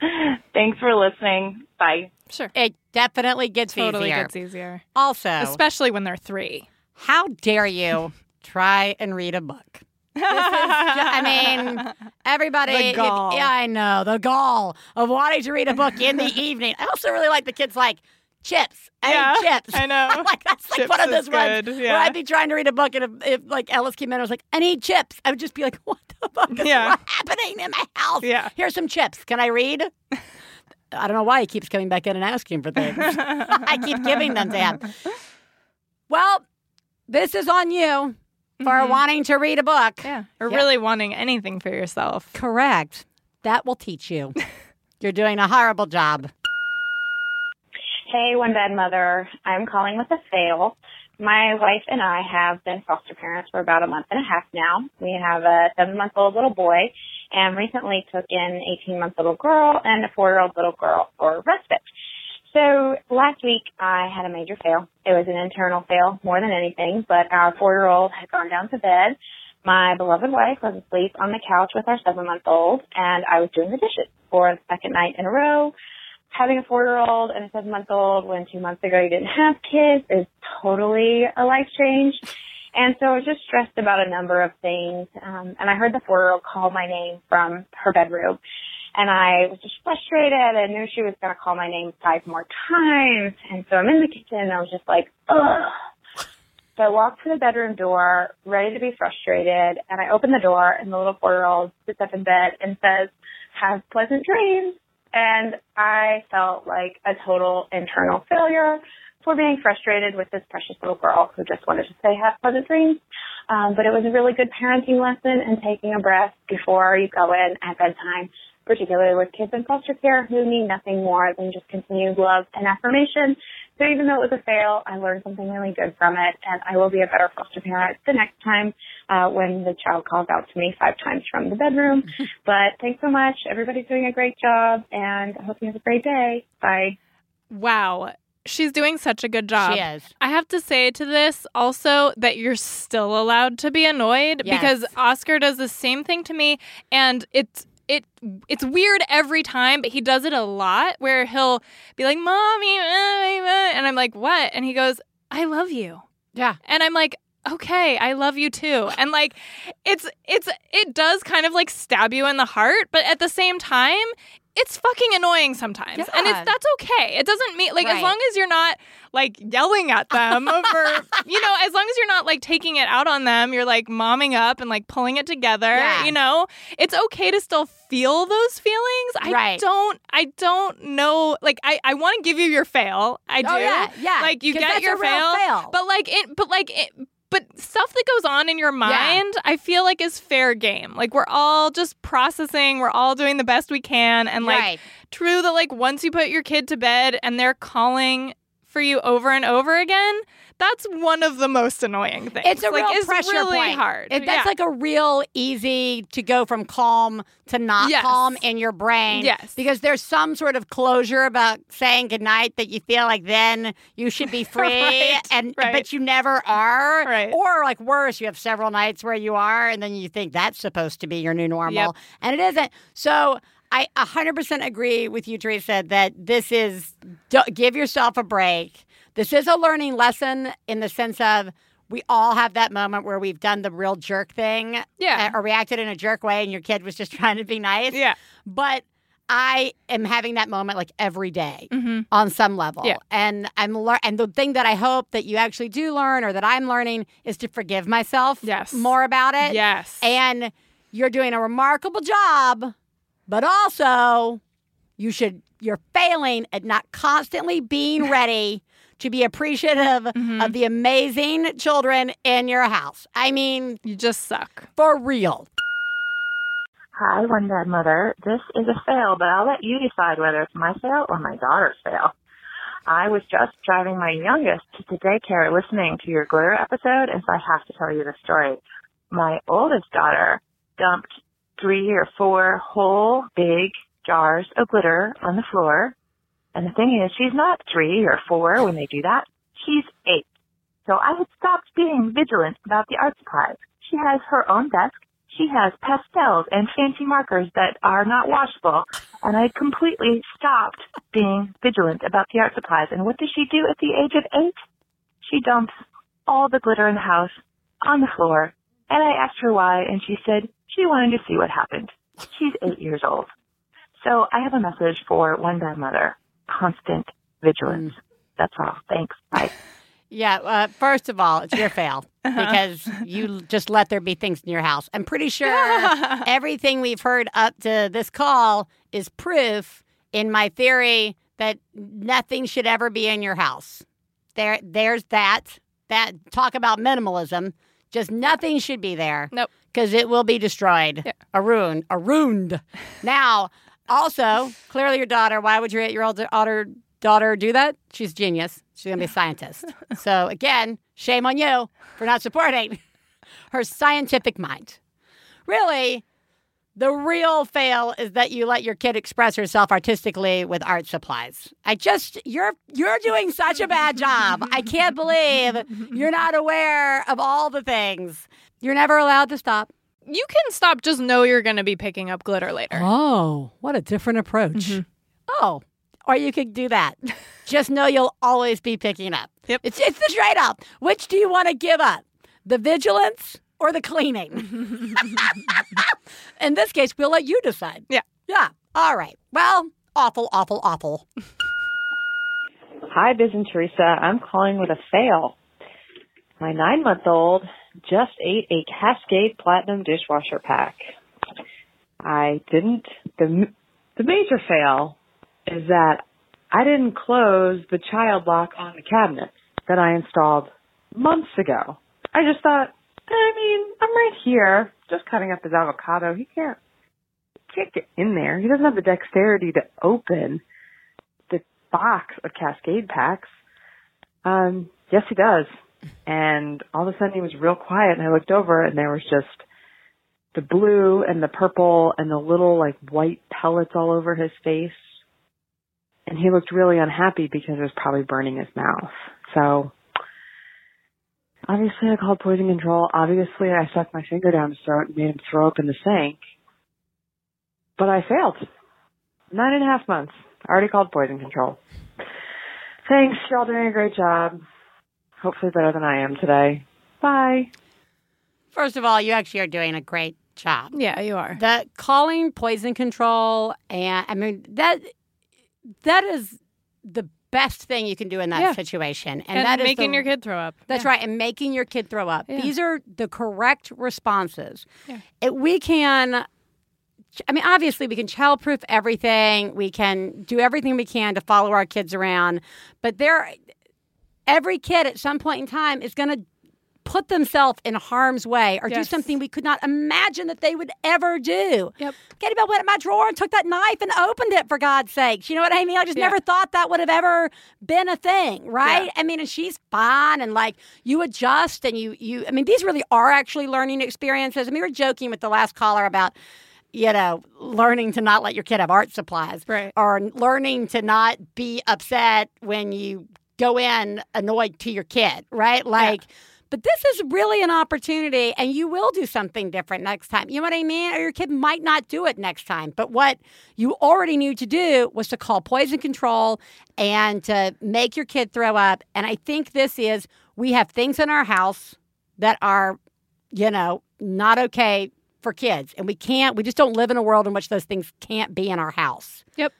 Thanks for listening. Bye. Sure. It definitely gets Totally easier. gets easier. Also, Especially when they're three. how dare you try and read a book? This is ju- I mean, everybody. The if- gall. yeah, I know the gall of wanting to read a book in the evening. I also really like the kids like chips. I Yeah, need chips. I know. like that's like Chips one of those ones good, where. I'd be trying to read a book and if, if like Ellis came in and was like, "I need chips," I would just be like, "What the fuck is Yeah. happening in my house? Yeah. Here's some chips. Can I read?" I don't know why he keeps coming back in and asking for things. I keep giving them to him. Well, this is on you for wanting to read a book. Mm-hmm. Yeah. Or Yeah. really wanting anything for yourself. Correct. That will teach you. You're doing a horrible job. Hey, one bad mother. I'm calling with a fail. My wife and I have been foster parents for about a month and a half now. We have a seven month old little boy and recently took in an 18 month little girl and a four year old little girl for respite. So last week I had a major fail. It was an internal fail more than anything, but our four year old had gone down to bed. My beloved wife was asleep on the couch with our seven month old and I was doing the dishes for the second night in a row. Having a four year old and a seven month old when two months ago you didn't have kids is totally a life change. And so I was just stressed about a number of things. Um, and I heard the four year old call my name from her bedroom. And I was just frustrated and knew she was going to call my name five more times. And so I'm in the kitchen and I was just like, ugh. So I walked to the bedroom door, ready to be frustrated, and I open the door and the little four year old sits up in bed and says, have pleasant dreams. And I felt like a total internal failure for being frustrated with this precious little girl who just wanted to say have pleasant dreams. Um, but it was a really good parenting lesson and taking a breath before you go in at bedtime particularly with kids in foster care who need nothing more than just continued love and affirmation. So even though it was a fail, I learned something really good from it, and I will be a better foster parent the next time uh, when the child calls out to me five times from the bedroom. but thanks so much. Everybody's doing a great job, and I hope you have a great day. Bye. Wow. She's doing such a good job. She is. I have to say to this also that you're still allowed to be annoyed Yes. because Oscar does the same thing to me and it's it it's weird every time, but he does it a lot where he'll be like, "Mommy," uh, uh," and I'm like, "What?" And he goes, "I love you." Yeah. And I'm like, "Okay, I love you too." And like it's it's it does kind of like stab you in the heart, but at the same time, it's fucking annoying sometimes. And it's that's okay. It doesn't mean like as long as you're not like yelling at them over you know, as long as you're not like taking it out on them, you're like momming up and like pulling it together, Yeah. you know? It's okay to still feel those feelings. I Right. don't I don't know like I I want to give you your fail. I do. Oh, yeah, yeah, Like you get your fail, fail. But like it but like it but stuff that goes on in your mind, I feel like is fair game. Like we're all just processing, we're all doing the best we can and like Right. true that like once you put your kid to bed and they're calling for you over and over again, that's one of the most annoying things. It's a like, real it's pressure really point. hard. If that's Yeah. like a real easy to go from calm to not Yes. calm in your brain. Yes. Because there's some sort of closure about saying goodnight that you feel like then you should be free Right, and right. but you never are. Right. Or like worse, you have several nights where you are and then you think that's supposed to be your new normal. Yep. And it isn't. So I 100% agree with you, Theresa, that this is give yourself a break. This is a learning lesson in the sense of we all have that moment where we've done the real jerk thing Yeah. uh, or reacted in a jerk way and your kid was just trying to be nice. Yeah. But I am having that moment like every day Mhm. on some level. Yeah. And I'm lear- and the thing that I hope that you actually do learn or that I'm learning is to forgive myself Yes. more about it. Yes. And you're doing a remarkable job, but also you should you're failing at not constantly being ready to be appreciative Mm-hmm. of the amazing children in your house. I mean, you just suck. For real. Hi, one bad mother. This is a fail, but I'll let you decide whether it's my fail or my daughter's fail. I was just driving my youngest to daycare listening to your glitter episode, and so I have to tell you the story. My oldest daughter dumped three or four whole big jars of glitter on the floor. And the thing is, she's not three or four when they do that. She's eight. So I had stopped being vigilant about the art supplies. She has her own desk. She has pastels and fancy markers that are not washable. And I completely stopped being vigilant about the art supplies. And what does she do at the age of eight? She dumps all the glitter in the house on the floor. And I asked her why, and she said she wanted to see what happened. She's eight years old. So I have a message for one bad mother. Constant vigilance. That's all. Thanks. Bye. Yeah, uh, first of all, it's your fail Uh-huh. because you just let there be things in your house. I'm pretty sure everything we've heard up to this call is proof in my theory that nothing should ever be in your house. There, there's that. That talk about minimalism. Just nothing should be there. Nope. Because it will be destroyed. Yeah. A ruined. A ruined. now, also, clearly your daughter, why would your eight year old daughter, daughter do that? She's a genius. She's going to be a scientist. so, again, shame on you for not supporting her scientific mind. Really, The real fail is that you let your kid express herself artistically with art supplies. I just you're you're doing such a bad job. I can't believe you're not aware of all the things. You're never allowed to stop. You can stop, just know you're going to be picking up glitter later. Oh, what a different approach. Mm-hmm. Oh, or you could do that. Just know you'll always be picking up. Yep. It's, it's the straight up. Which do you want to give up? The vigilance or the cleaning? In this case, we'll let you decide. Yeah. Yeah. All right. Well, awful, awful, awful. Hi, Biz and Theresa. I'm calling with a fail. My nine month old just ate a Cascade Platinum dishwasher pack. I didn't, the, the major fail is that I didn't close the child lock on the cabinet that I installed months ago. I just thought, I mean, I'm right here, just cutting up his avocado. He can't, can't get in there. He doesn't have the dexterity to open the box of Cascade packs. Um, yes, he does. And all of a sudden he was real quiet and I looked over and there was just the blue and the purple and the little like white pellets all over his face. And he looked really unhappy because it was probably burning his mouth. So obviously I called poison control. Obviously I stuck my finger down his throat and made him throw up in the sink. But I failed. Nine and a half months. I already called poison control. Thanks. Y'all doing a great job. Hopefully better than I am today. Bye. First of all, you actually are doing a great job. Yeah, you are. The calling poison control and I mean that that is the best thing you can do in that Yeah. situation. And, that is making the- your kid throw up. That's right, and making your kid throw up. Yeah. These are the correct responses. Yeah. It, we can I mean, obviously, we can childproof everything. We can do everything we can to follow our kids around. But there, every kid at some point in time is going to put themselves in harm's way or do something we could not imagine that they would ever do. Yep. Katie Bell went in my drawer and took that knife and opened it for God's sakes. You know what I mean? I just Yeah. never thought that would have ever been a thing, right? Yeah. I mean, and she's fine and like you adjust and you you I mean, these really are actually learning experiences. I mean, we were joking with the last caller about you know, learning to not let your kid have art supplies. Right. Or learning to not be upset when you go in annoyed to your kid, right? Like, but this is really an opportunity and you will do something different next time. You know what I mean? Or your kid might not do it next time. But what you already knew to do was to call poison control and to make your kid throw up. And I think this is we have things in our house that are, you know, not okay for kids. And we can't, we just don't live in a world in which those things can't be in our house. Yep.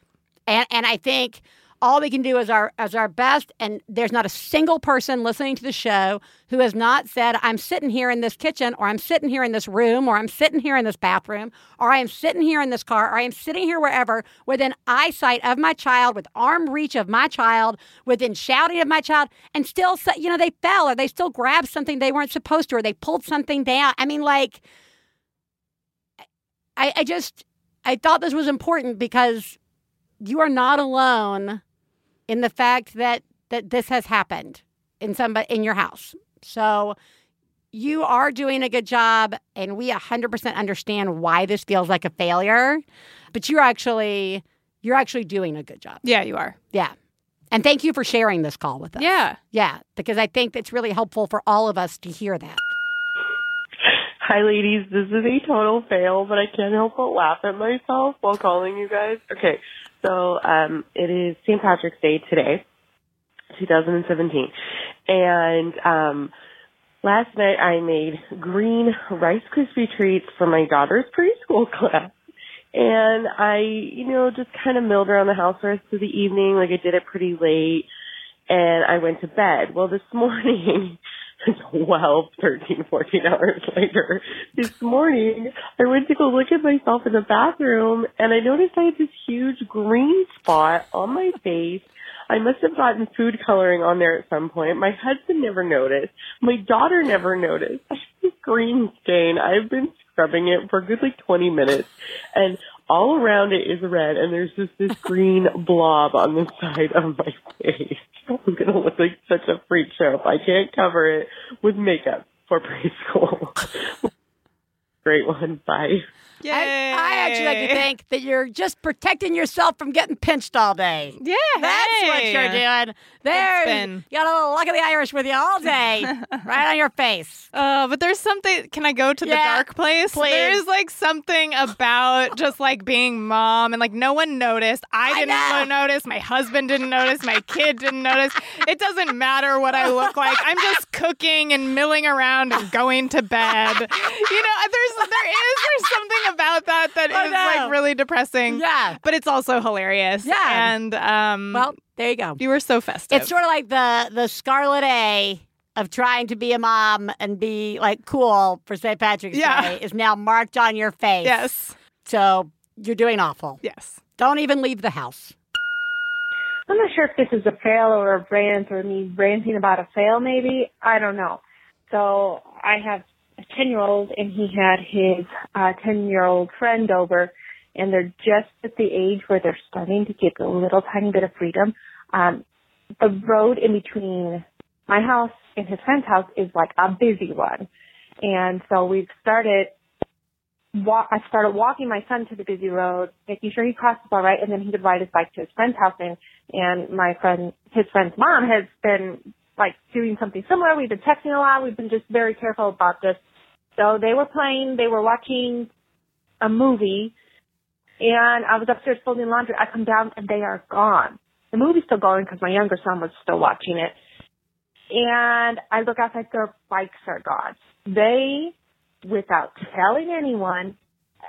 And and I think all we can do is our as our best. And there's not a single person listening to the show who has not said, I'm sitting here in this kitchen, or I'm sitting here in this room, or I'm sitting here in this bathroom, or I am sitting here in this car, or I am sitting here wherever, within eyesight of my child, with arm reach of my child, within shouting of my child, and still, you know, they fell or they still grabbed something they weren't supposed to, or they pulled something down. I mean, like, I, I just I thought this was important because you are not alone in the fact that that this has happened in somebody in your house. So you are doing a good job and we 100% understand why this feels like a failure, but you're actually you're actually doing a good job. Yeah, you are. Yeah. And thank you for sharing this call with us. Yeah. Yeah, because I think it's really helpful for all of us to hear that. Hi, ladies. This is a total fail, but I can't help but laugh at myself while calling you guys. Okay, so um, it is St. Patrick's Day today, 2017, and um, last night I made green Rice Krispie treats for my daughter's preschool class. And I, you know, just kind of milled around the house of the evening. Like I did it pretty late. And I went to bed. Well, this morning, 12, 13, 14 hours later, this morning, I went to go look at myself in the bathroom and I noticed I had this huge green spot on my face. I must have gotten food coloring on there at some point. My husband never noticed. My daughter never noticed. This green stain. I've been scrubbing it for a good like 20 minutes and all around it is red and there's just this green blob on the side of my face. I'm gonna look like such a freak show if I can't cover it with makeup for preschool. Great one. Bye. I, I actually like to think that you're just protecting yourself from getting pinched all day. Yeah, That's what you're doing. There's spin. you got a little luck of the Irish with you all day, right on your face. Uh, but there's something. Can I go to the dark place? please. There's like something about just like being mom and like no one noticed. I didn't know. notice. My husband didn't notice. My kid didn't notice. It doesn't matter what I look like. I'm just cooking and milling around and going to bed. You know, there's there is there's something about that that is I know. like really depressing. Yeah. but it's also hilarious. Yeah. and um, Well, there you go. you were so festive. It's sort of like the the Scarlet A of trying to be a mom and be like cool for St. Patrick's Yeah. Day is now marked on your face. yes, So you're doing awful. yes. Don't even leave the house. I'm not sure if this is a fail or a rant or me ranting about a fail maybe. I don't know. So I have a 10 year old and he had his uh 10 year old friend over and they're just at the age where they're starting to get a little tiny bit of freedom. Um, the road in between my house and his friend's house is like a busy one. And so we've started wa- I started walking my son to the busy road, making sure he crosses all right, and then he could ride his bike to his friend's house. And, and my friend, his friend's mom has been like doing something similar. We've been texting a lot. We've been just very careful about this. So they were playing, they were watching a movie, and I was upstairs folding laundry. I come down and they are gone. The movie's still going because my younger son was still watching it. And I look outside, their bikes are gone. They without telling anyone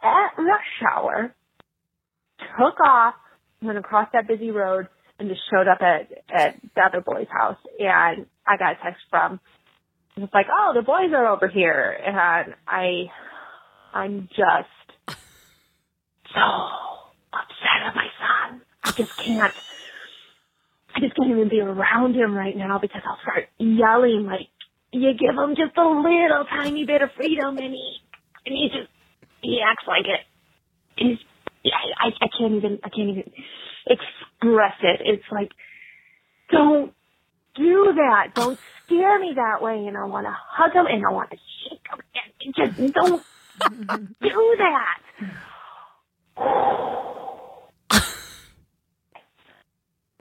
at rush hour, took off, went across that busy road, and just showed up at, at the other boy's house. And I got a text from, was like, oh, the boys are over here. And I, I'm just so upset at my son. I just can't, I just can't even be around him right now because I'll start yelling like, you give him just a little tiny bit of freedom and he, and he just, he acts like it. He's, I, I, I can't even, I can't even express it. It's like, don't do that. Don't scare me that way. And I want to hug them and I want to shake them. And just don't do that.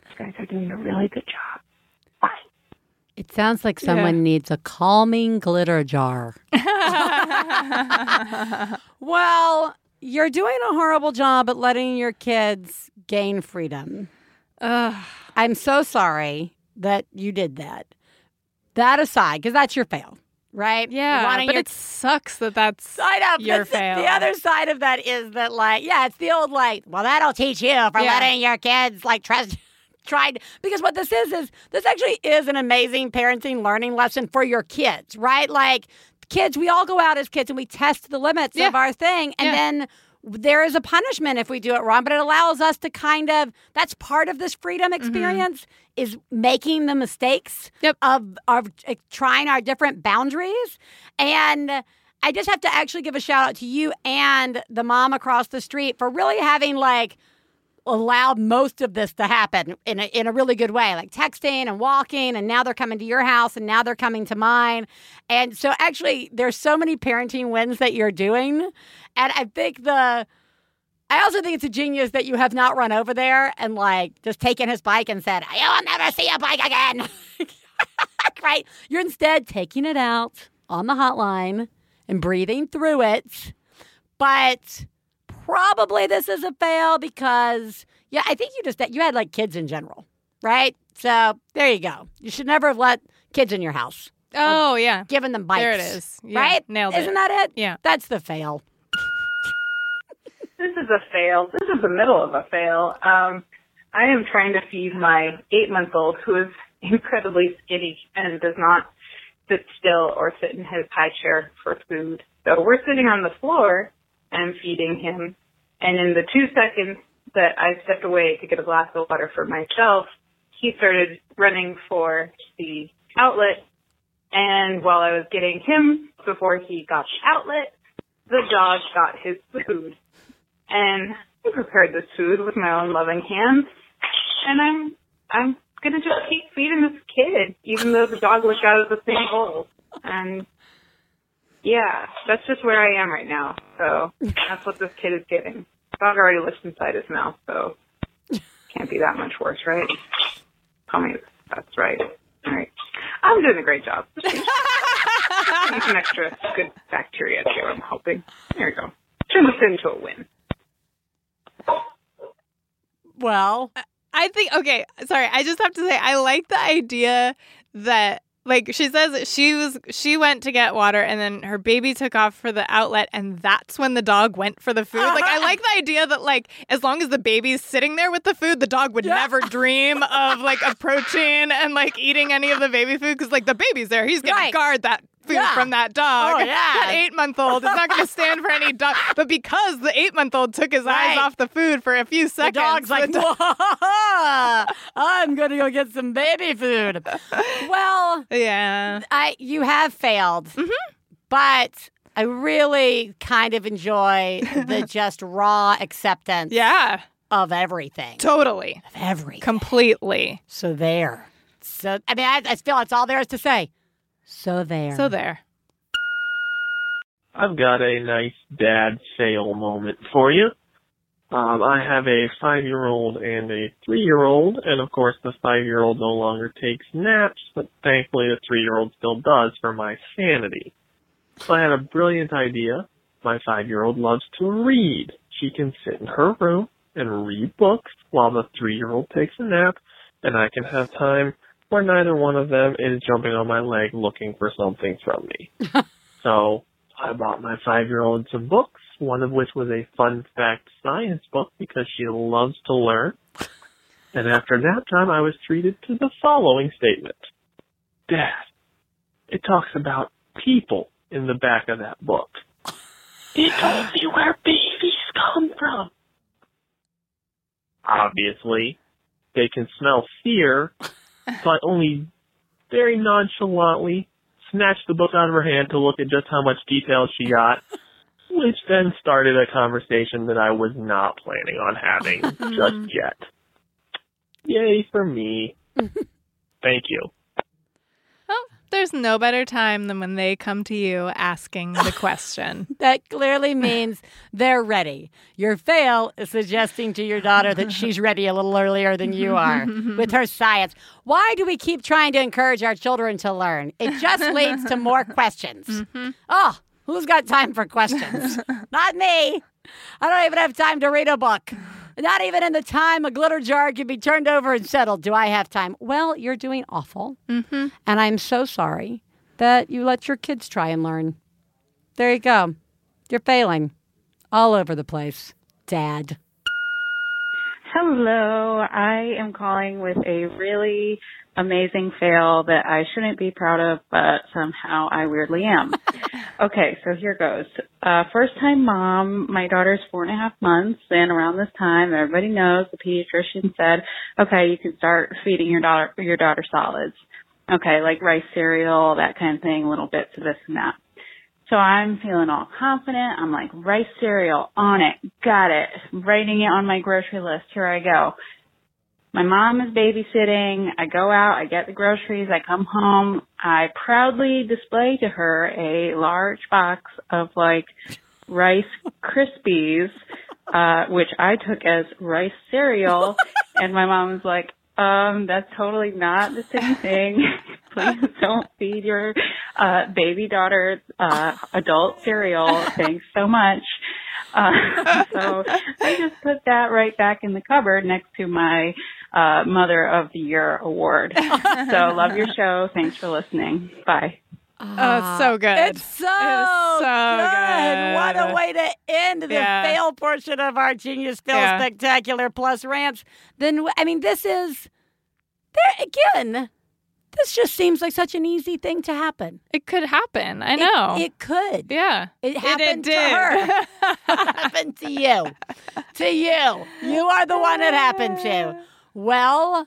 you guys are doing a really good job. It sounds like someone needs a calming glitter jar. well, you're doing a horrible job at letting your kids gain freedom. I'm so sorry that you did that. That aside, because that's your fail, right? Yeah, but your it sucks that that's I know. your fail. The other side of that is that, like, yeah, it's the old, like, well, that'll teach you for Yeah. letting your kids, like, trust. Tried because what this is is this actually is an amazing parenting learning lesson for your kids, right? Like kids, we all go out as kids and we test the limits of our thing, and Yeah. then there is a punishment if we do it wrong. But it allows us to kind of that's part of this freedom Mm-hmm. Is making the mistakes of of uh, trying our different boundaries and. I just have to actually give a shout out to you and the mom across the street for really having like allowed most of this to happen in a, in a really good way, like texting and walking, and now they're coming to your house and now they're coming to mine. And so actually there's so many parenting wins that you're doing. And I think the I also think it's a genius that you have not run over there and like just taken his bike and said, I'll never see a bike again. right? You're instead taking it out on the hotline and breathing through it. But probably this is a fail because yeah, I think you just you had like kids in general, right? So there you go. You should never have let kids in your house. Oh yeah, Giving them bikes. There it is. Yeah, right? nailed Isn't it. that it? Yeah. That's the fail. This is a fail. This is the middle of a fail. Um, I am trying to feed my eight month old who is incredibly skinny and does not sit still or sit in his high chair for food. So we're sitting on the floor and feeding him. And in the two seconds that I stepped away to get a glass of water for myself, he started running for the outlet. And while I was getting him before he got the outlet, the dog got his food. And I prepared this food with my own loving hands. And I'm I'm gonna just keep feeding this kid, even though the dog looked out of the same bowl. And yeah, that's just where I am right now. So that's what this kid is getting. Dog already lives inside his mouth, so can't be that much worse, right? Tell me that's right. All right. I'm doing a great job. Need some extra good bacteria too, I'm hoping. There we go. Turn this into a win. Well, I think okay, sorry, I just have to say I like the idea that like she says she was she went to get water and then her baby took off for the outlet and that's when the dog went for the food. Like I uh-huh. like the idea that like as long as the baby's sitting there with the food, the dog would never dream of like approaching and like eating any of the baby food because like the baby's there. He's gonna Right. guard that food Yeah. from that dog. Oh, yeah. That eight month old is not gonna stand for any dog. But because the eight month old took his Right. eyes off the food for a few the seconds, dog's like, the dog- I'm gonna go get some baby food. Well, yeah, I you have failed, mm-hmm. but I really kind of enjoy the just raw acceptance. Yeah. Of everything. Totally. Of everything. Completely. So there. So I mean, I, I feel that's all there is to say. So there. So there. I've got a nice dad fail moment for you. Um, I have a five-year-old and a three-year-old, and of course the five-year-old no longer takes naps, but thankfully the three-year-old still does for my sanity. So I had a brilliant idea. My five-year-old loves to read. She can sit in her room and read books while the three-year-old takes a nap, and I can have time where neither one of them is jumping on my leg looking for something from me. so I bought my five-year-old some books, one of which was a fun fact science book because she loves to learn. And after nap time, I was treated to the following statement. Dad, it talks about people in the back of that book. It told me where babies come from. Obviously, they can smell fear, so I only very nonchalantly snatched the book out of her hand to look at just how much detail she got, which then started a conversation that I was not planning on having just yet. Yay for me. Thank you. There's no better time than when they come to you asking the question. That clearly means they're ready. Your fail is suggesting to your daughter that she's ready a little earlier than you are with her science. Why do we keep trying to encourage our children to learn? It just leads to more questions. Mm-hmm. Oh, who's got time for questions? Not me. I don't even have time to read a book. Not even in the time a glitter jar can be turned over and settled do I have time. Well, you're doing awful. Mm-hmm. And I'm so sorry that you let your kids try and learn. There you go. You're failing all over the place, Dad. Hello, I am calling with a really amazing fail that I shouldn't be proud of, but somehow I weirdly am. okay, so here goes. Uh, first time mom, my daughter's four and a half months, and around this time, everybody knows the pediatrician said, okay, you can start feeding your daughter, your daughter solids. Okay, like rice cereal, that kind of thing, little bits of this and that. So I'm feeling all confident. I'm like, rice cereal, on it, got it, writing it on my grocery list. Here I go. My mom is babysitting. I go out, I get the groceries, I come home. I proudly display to her a large box of like Rice Krispies, uh, which I took as rice cereal. and my mom was like, um, that's totally not the same thing. Please don't feed your uh, baby daughter uh, adult cereal. Thanks so much. Uh, so I just put that right back in the cupboard next to my uh, Mother of the Year award. so love your show. Thanks for listening. Bye. Oh, it's so good. It's so, so good. What a way to end the Yeah. fail portion of our Genius Fail Yeah. Spectacular Plus rants. Then, I mean, this is, there again, this just seems like such an easy thing to happen. It could happen. I know. It, could. yeah. It it happened to her. It happened to you. To you. You are the one it happened to. Well,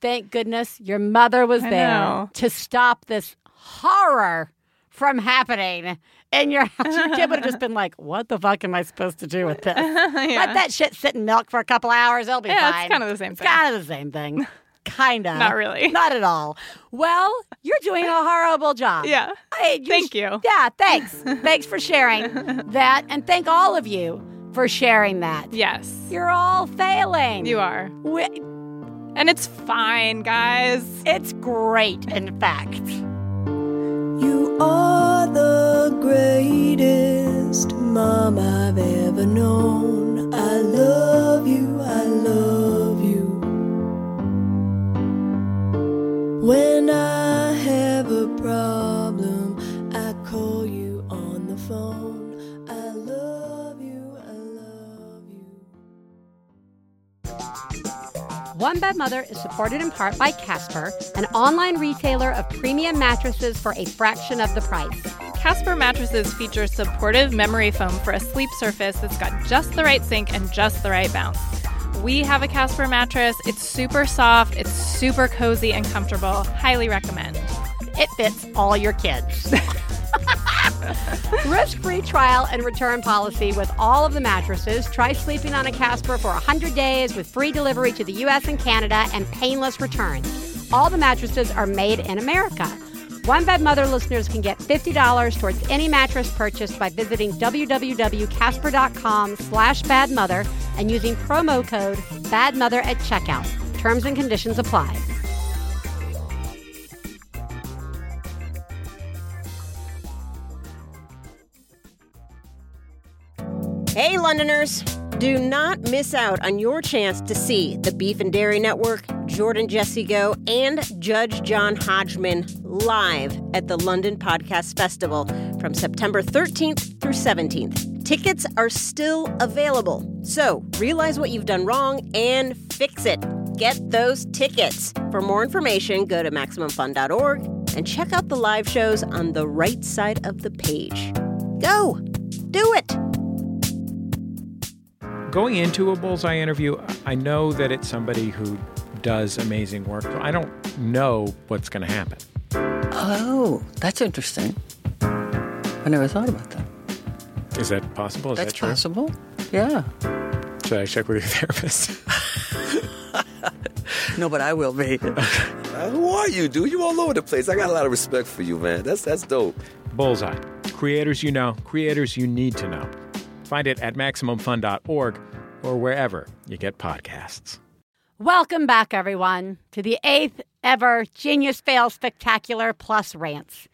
thank goodness your mother was I there know. to stop this horror from happening in your house. Your kid would have just been like, what the fuck am I supposed to do with this? Let that shit sit in milk for a couple hours. It'll be Yeah, it's fine. kinda the same It's thing. kind of the same thing. Kinda. Not really. Not at all. Well, you're doing a horrible job. Yeah. Hey, you Thank sh- you. Yeah, thanks. thanks for sharing that. And thank all of you for sharing that. Yes. You're all failing. You are. We- And it's fine, guys. it's great, in fact. You are the greatest mom I've ever known. I love you, I love you. When I have a problem, I call you on the phone. One Bad Mother is supported in part by Casper, an online retailer of premium mattresses for a fraction of the price. Casper mattresses feature supportive memory foam for a sleep surface that's got just the right sink and just the right bounce. We have a Casper mattress. It's super soft, it's super cozy and comfortable. Highly recommend. It fits all your kids. Risk free trial and return policy with all of the mattresses. Try sleeping on a Casper for 100 days with free delivery to the US and Canada and painless returns. All the mattresses are made in America. One Bad Mother listeners can get $50 towards any mattress purchased by visiting www.casper.com slash badmother and using promo code badmother at checkout. Terms and conditions apply. Londoners! Do not miss out on your chance to see the Beef and Dairy Network, Jordan Jesse Go, and Judge John Hodgman live at the London Podcast Festival from September 13th through 17th. Tickets are still available, so realize what you've done wrong and fix it. Get those tickets. For more information, go to MaximumFun.org and check out the live shows on the right side of the page. Go! Do it! Going into a bullseye interview, I know that it's somebody who does amazing work. I don't know what's going to happen. Oh, that's interesting. I never thought about that. Is that possible? Is That's that true? possible. Yeah. Should I check with your therapist? No, but I will be. Uh, who are you, dude? You all over the place. I got a lot of respect for you, man. That's that's dope. Bullseye. Creators you know, creators you need to know. Find it at MaximumFun.org or wherever you get podcasts. Welcome back, everyone, to the eighth ever Genius Fail Spectacular Plus Rants.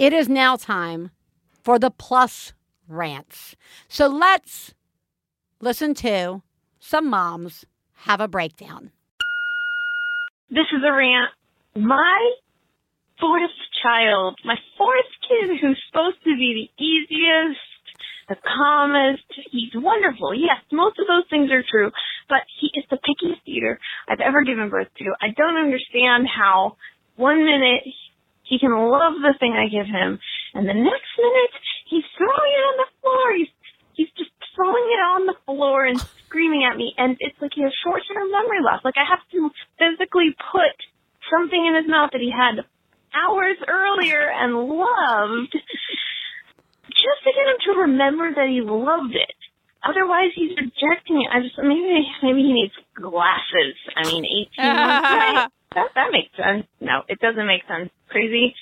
It is now time for the Plus Rants. So let's listen to some moms have a breakdown. This is a rant. My fourth child, my fourth kid who's supposed to be the easiest, the calmest, he's wonderful. Yes, most of those things are true, but he is the pickiest eater I've ever given birth to. I don't understand how one minute he can love the thing I give him, and the next minute he's throwing it on the floor. He's he's just throwing it on the floor and screaming at me, and it's like he has short-term memory loss. Like I have to physically put something in his mouth that he had hours earlier and loved, just to get him to remember that he loved it. Otherwise, he's rejecting it. I just maybe maybe he needs glasses. I mean, eighteen months, right? That that makes sense. No, it doesn't make sense. Crazy.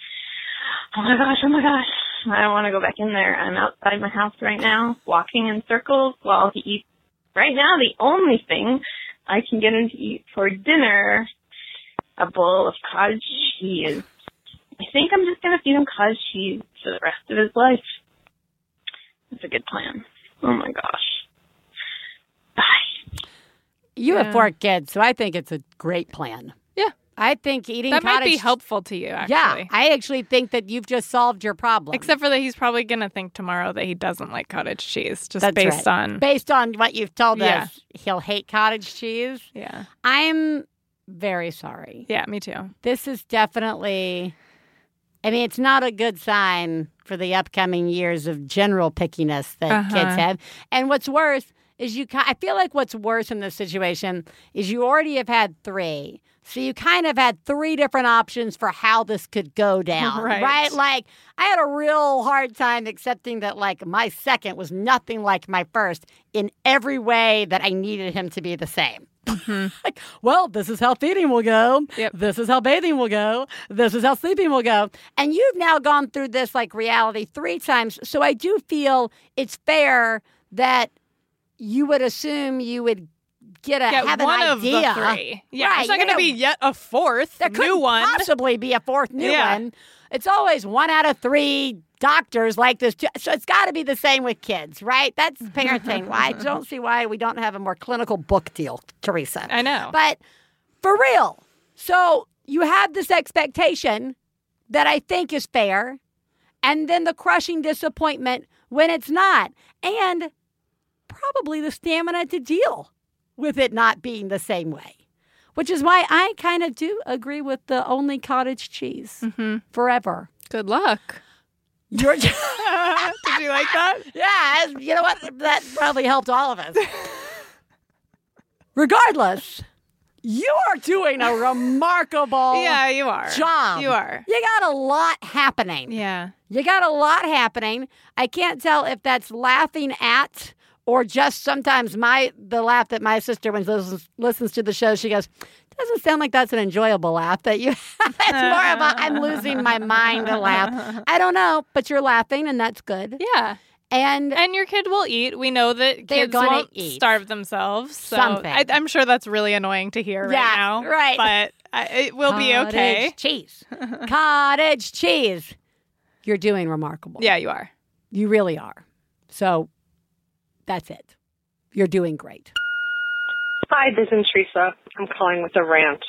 Oh my gosh! Oh my gosh! I don't want to go back in there. I'm outside my house right now, walking in circles while he eats. Right now, the only thing I can get him to eat for dinner, a bowl of cottage cheese. I think I'm just gonna feed him cottage cheese for the rest of his life. That's a good plan. Oh my gosh. Bye. You Yeah. have four kids, so I think it's a great plan. Yeah. I think eating That might be helpful to you, actually. Yeah, I actually think that you've just solved your problem. Except for that he's probably going to think tomorrow that he doesn't like cottage cheese, just That's based right. on. based on what you've told Yeah. us, he'll hate cottage cheese. Yeah. I'm very sorry. Yeah, me too. This is definitely. I mean, it's not a good sign for the upcoming years of general pickiness that Uh-huh. kids have. And what's worse is you, I feel like what's worse in this situation is you already have had three, so you kind of had three different options for how this could go down, Right. Like I had a real hard time accepting that like my second was nothing like my first in every way that I needed him to be the same. Mm-hmm. like, well, this is how feeding will go. This is how bathing will go. This is how sleeping will go. And you've now gone through this like reality three times. So I do feel it's fair that you would assume you would get a Get have one an of the idea. three. Yeah, Right, it's not going to be yet a fourth there one. possibly be a fourth new Yeah. one. It's always one out of three doctors like this. Too. So it's got to be the same with kids, right? That's parenting. Why I don't see why we don't have a more clinical book deal, Theresa. I know. But for real. So you have this expectation that I think is fair, and then the crushing disappointment when it's not. And probably the stamina to deal with it not being the same way. Which is why I kind of do agree with the only cottage cheese mm-hmm. forever. Good luck. You're Did you like that? Yeah, you know what? That probably helped all of us. Regardless, you are doing a remarkable Yeah, you are. job. You are. You got a lot happening. Yeah. You got a lot happening. I can't tell if that's laughing at or just sometimes my the laugh that my sister when she listens, listens to the show she goes doesn't sound like that's an enjoyable laugh that you have. it's more of a I'm losing my mind to laugh. I don't know, but you're laughing and that's good. Yeah. And and your kid will eat. We know that kids won't eat. starve themselves. So Something. I, I'm sure that's really annoying to hear Yeah, right now. right. But I, it will be okay. Cottage cheese. Cottage cheese. You're doing remarkable. Yeah, you are. You really are. So that's it. You're doing great. Hi, this is Teresa. I'm calling with a rant.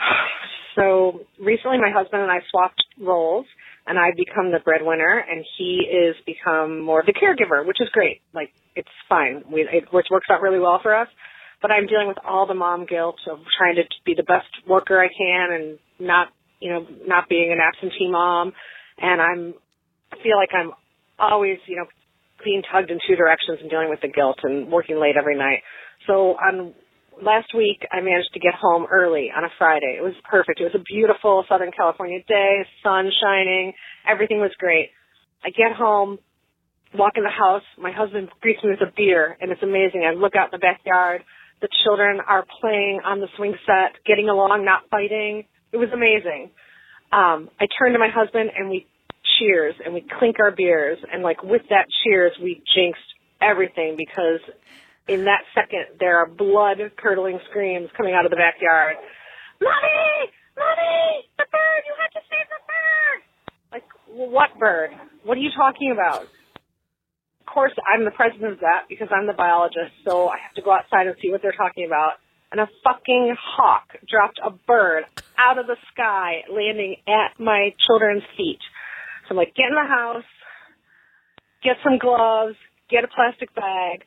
So recently, my husband and I swapped roles, and I've become the breadwinner, and he is become more of the caregiver, which is great. Like it's fine. We it works works out really well for us. But I'm dealing with all the mom guilt of trying to be the best worker I can, and not you know not being an absentee mom, and I'm I feel like I'm always you know being tugged in two directions and dealing with the guilt and working late every night. So on last week, I managed to get home early on a Friday. It was perfect. It was a beautiful Southern California day, sun shining, everything was great. I get home, walk in the house. My husband greets me with a beer, and it's amazing. I look out in the backyard. The children are playing on the swing set, getting along, not fighting. It was amazing. Um, I turn to my husband and we cheers and we clink our beers and like with that cheers we jinxed everything because in that second there are blood curdling screams coming out of the backyard. Mommy! Mommy! The bird! You have to save the bird! Like, what bird? What are you talking about? Of course, I'm the president of that because I'm the biologist, so I have to go outside and see what they're talking about. And a fucking hawk dropped a bird out of the sky, landing at my children's feet. So I'm like, get in the house, get some gloves, get a plastic bag.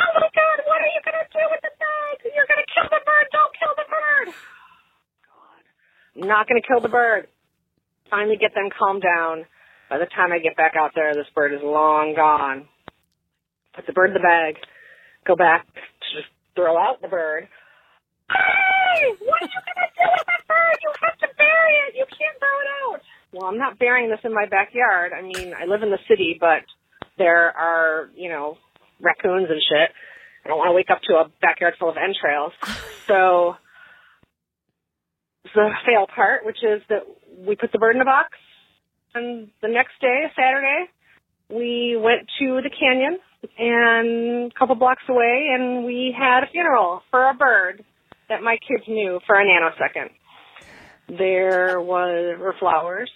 Oh my god, what are you gonna do with the bag? You're gonna kill the bird, don't kill the bird! God. I'm not gonna kill the bird. Finally get them calmed down. By the time I get back out there, this bird is long gone. Put the bird in the bag, go back to just throw out the bird. Hey! What are you gonna do with that bird? You have to bury it! You can't throw it out! Well, I'm not burying this in my backyard. I mean, I live in the city, but there are, you know, raccoons and shit. I don't want to wake up to a backyard full of entrails. So the fail part, which is that we put the bird in a box, and the next day, Saturday, we went to the canyon and a couple blocks away, and we had a funeral for a bird that my kids knew for a nanosecond. There was were flowers.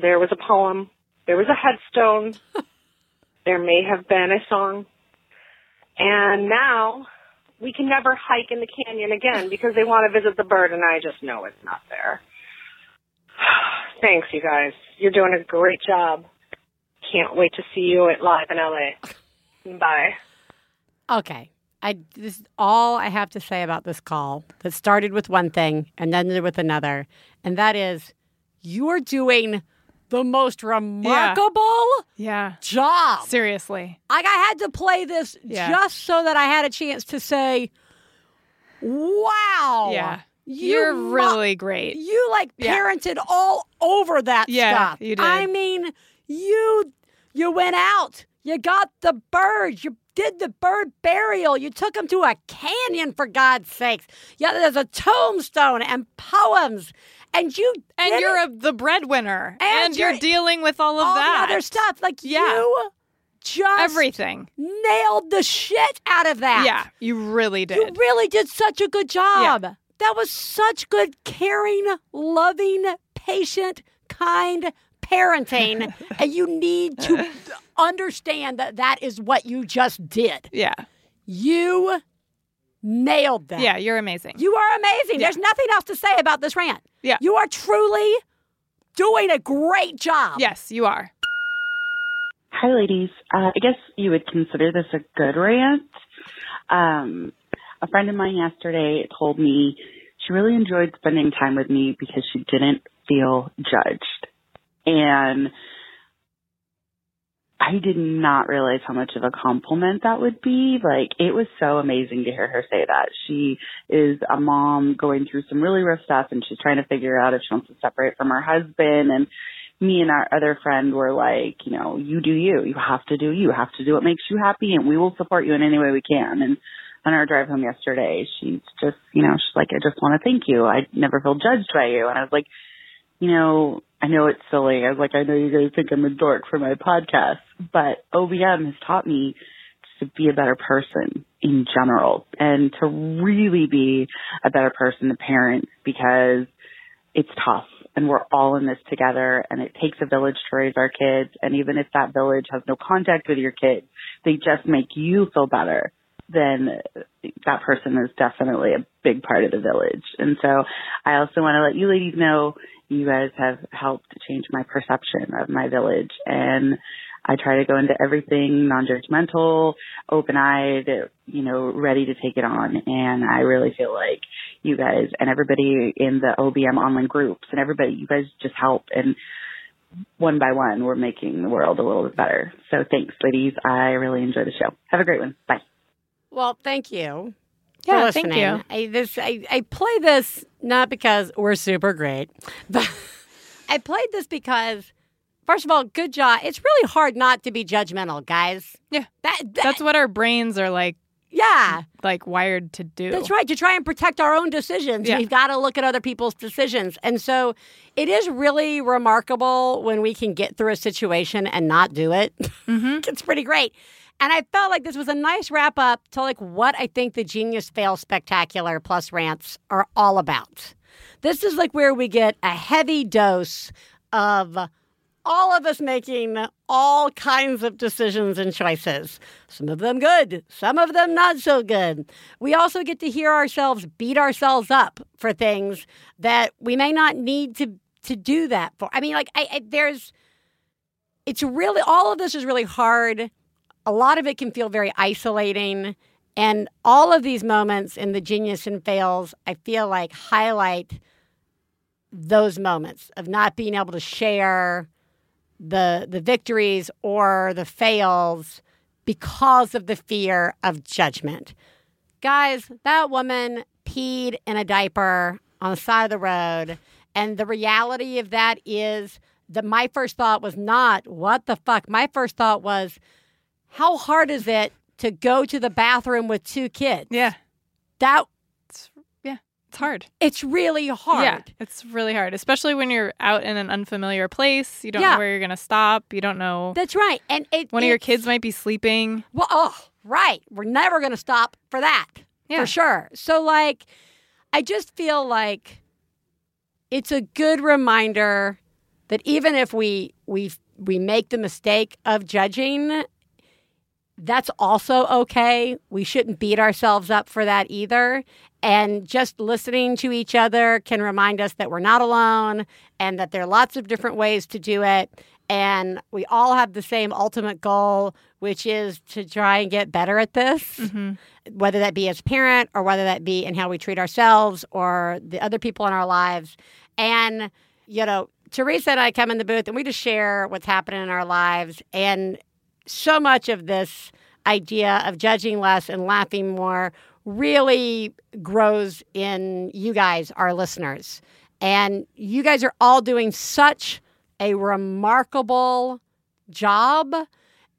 There was a poem. There was a headstone. there may have been a song. And now we can never hike in the canyon again because they want to visit the bird, and I just know it's not there. Thanks, you guys. You're doing a great job. Can't wait to see you at live in LA. Bye. Okay. I this is all I have to say about this call that started with one thing and ended with another, and that is you're doing the most remarkable Yeah. job. Seriously. Like I had to play this Yeah. just so that I had a chance to say, "Wow, Yeah. you You're mu- really great. You like Yeah. parented all over that Yeah, stuff. you did. I mean, you you went out, you got the birds, you did the bird burial, you took them to a canyon for God's sakes. Yeah, there's a tombstone and poems, and you and you're a, the breadwinner. And And, you're, you're- dealing with all of all that. the other stuff. Like Yeah. you just Everything. nailed the shit out of that. Yeah, you really did. You really did such a good job. That was such good, caring, loving, patient, kind parenting. and you need to understand that that is what you just did. Yeah. You nailed that. Yeah, you're amazing. You are amazing. Yeah. There's nothing else to say about this rant. Yeah. You are truly doing a great job. Yes, you are. Hi, ladies. Uh, I guess you would consider this a good rant. Um, a friend of mine yesterday told me she really enjoyed spending time with me because she didn't feel judged. And I did not realize how much of a compliment that would be. Like, it was so amazing to hear her say that. She is a mom going through some really rough stuff and she's trying to figure out if she wants to separate from her husband. And me and our other friend were like, you know, you do you. You have to do you. You have to do what makes you happy and we will support you in any way we can. And on our drive home yesterday, she's just, you know, she's like, I just want to thank you. I never feel judged by you. And I was like, you know, I know it's silly. I was like, I know you guys think I'm a dork for my podcast, but OBM has taught me to be a better person in general and to really be a better person to parent because it's tough and we're all in this together and it takes a village to raise our kids. And even if that village has no contact with your kids, they just make you feel better then that person is definitely a big part of the village. And so I also want to let you ladies know you guys have helped change my perception of my village. And I try to go into everything non-judgmental, open-eyed, you know, ready to take it on. And I really feel like you guys and everybody in the OBM online groups and everybody, you guys just help. And one by one, we're making the world a little bit better. So thanks, ladies. I really enjoy the show. Have a great one. Bye. Well, thank you. Yeah, for thank you. I, this I, I play this not because we're super great, but I played this because, first of all, good job. It's really hard not to be judgmental, guys. Yeah. That, that That's what our brains are like yeah. like wired to do. That's right. To try and protect our own decisions, Yeah. we've got to look at other people's decisions. And so it is really remarkable when we can get through a situation and not do it. Mm-hmm. it's pretty great. And I felt like this was a nice wrap up to like what I think the Genius Fail Spectacular plus rants are all about. This is like where we get a heavy dose of all of us making all kinds of decisions and choices. Some of them good, some of them not so good. We also get to hear ourselves beat ourselves up for things that we may not need to to do that for. I mean, like I, I there's it's really all of this is really hard. A lot of it can feel very isolating. And all of these moments in the genius and fails, I feel like highlight those moments of not being able to share the the victories or the fails because of the fear of judgment. Guys, that woman peed in a diaper on the side of the road. And the reality of that is that my first thought was not, what the fuck? My first thought was, how hard is it to go to the bathroom with two kids? Yeah. That yeah, it's hard. It's really hard. Yeah, it's really hard, especially when you're out in an unfamiliar place. You don't Yeah. know where you're going to stop. You don't know. That's right. And it, One of your kids might be sleeping. Well, oh, right. We're never going to stop for that. Yeah. For sure. So, like, I just feel like it's a good reminder that even if we we we make the mistake of judging, that's also okay. We shouldn't beat ourselves up for that either. And just listening to each other can remind us that we're not alone and that there are lots of different ways to do it. And we all have the same ultimate goal, which is to try and get better at this, mm-hmm. whether that be as parent or whether that be in how we treat ourselves or the other people in our lives. And, you know, Theresa and I come in the booth and we just share what's happening in our lives. And so much of this idea of judging less and laughing more really grows in you guys, our listeners. And you guys are all doing such a remarkable job.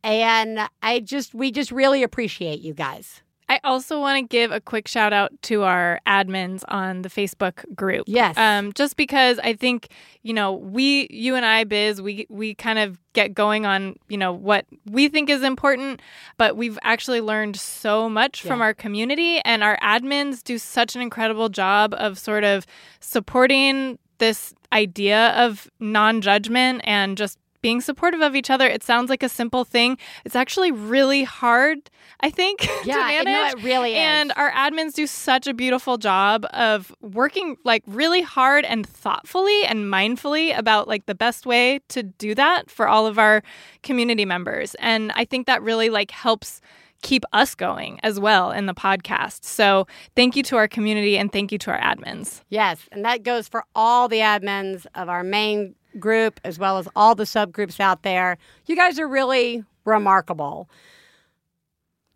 And I just, we just really appreciate you guys. I also want to give a quick shout out to our admins on the Facebook group. Yes. Um, just because I think, you know, we, you and I, Biz, we, we kind of get going on, you know, what we think is important, but we've actually learned so much from our community and our admins do such an incredible job of sort of supporting this idea of non judgment and just being supportive of each other. It sounds like a simple thing. It's actually really hard, I think, Yeah, to manage. it really is. And our admins do such a beautiful job of working like really hard and thoughtfully and mindfully about like the best way to do that for all of our community members. And I think that really like helps keep us going as well in the podcast. So, thank you to our community and thank you to our admins. Yes, and that goes for all the admins of our main group as well as all the subgroups out there. You guys are really remarkable.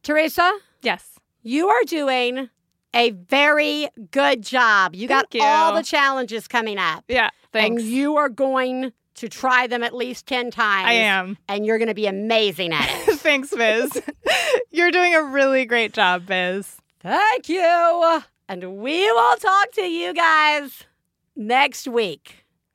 Theresa? Yes. You are doing a very good job. You got you. all the challenges coming up. Yeah, thanks. And you are going to try them at least 10 times. I am. And you're going to be amazing at it. Thanks, Biz. You're doing a really great job, Biz. Thank you. And we will talk to you guys next week.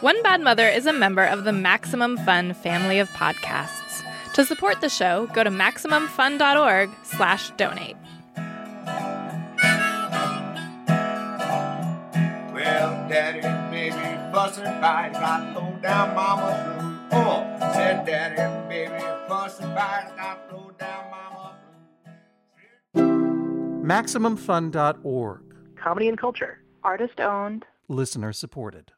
One Bad Mother is a member of the Maximum Fun family of podcasts. To support the show, go to MaximumFun.org slash donate. Well, daddy and baby fussing fight. Got low down mama blues. Oh, said daddy and baby fussing fight. Got low down mama MaximumFun.org. Comedy and culture. Artist owned. Listener supported.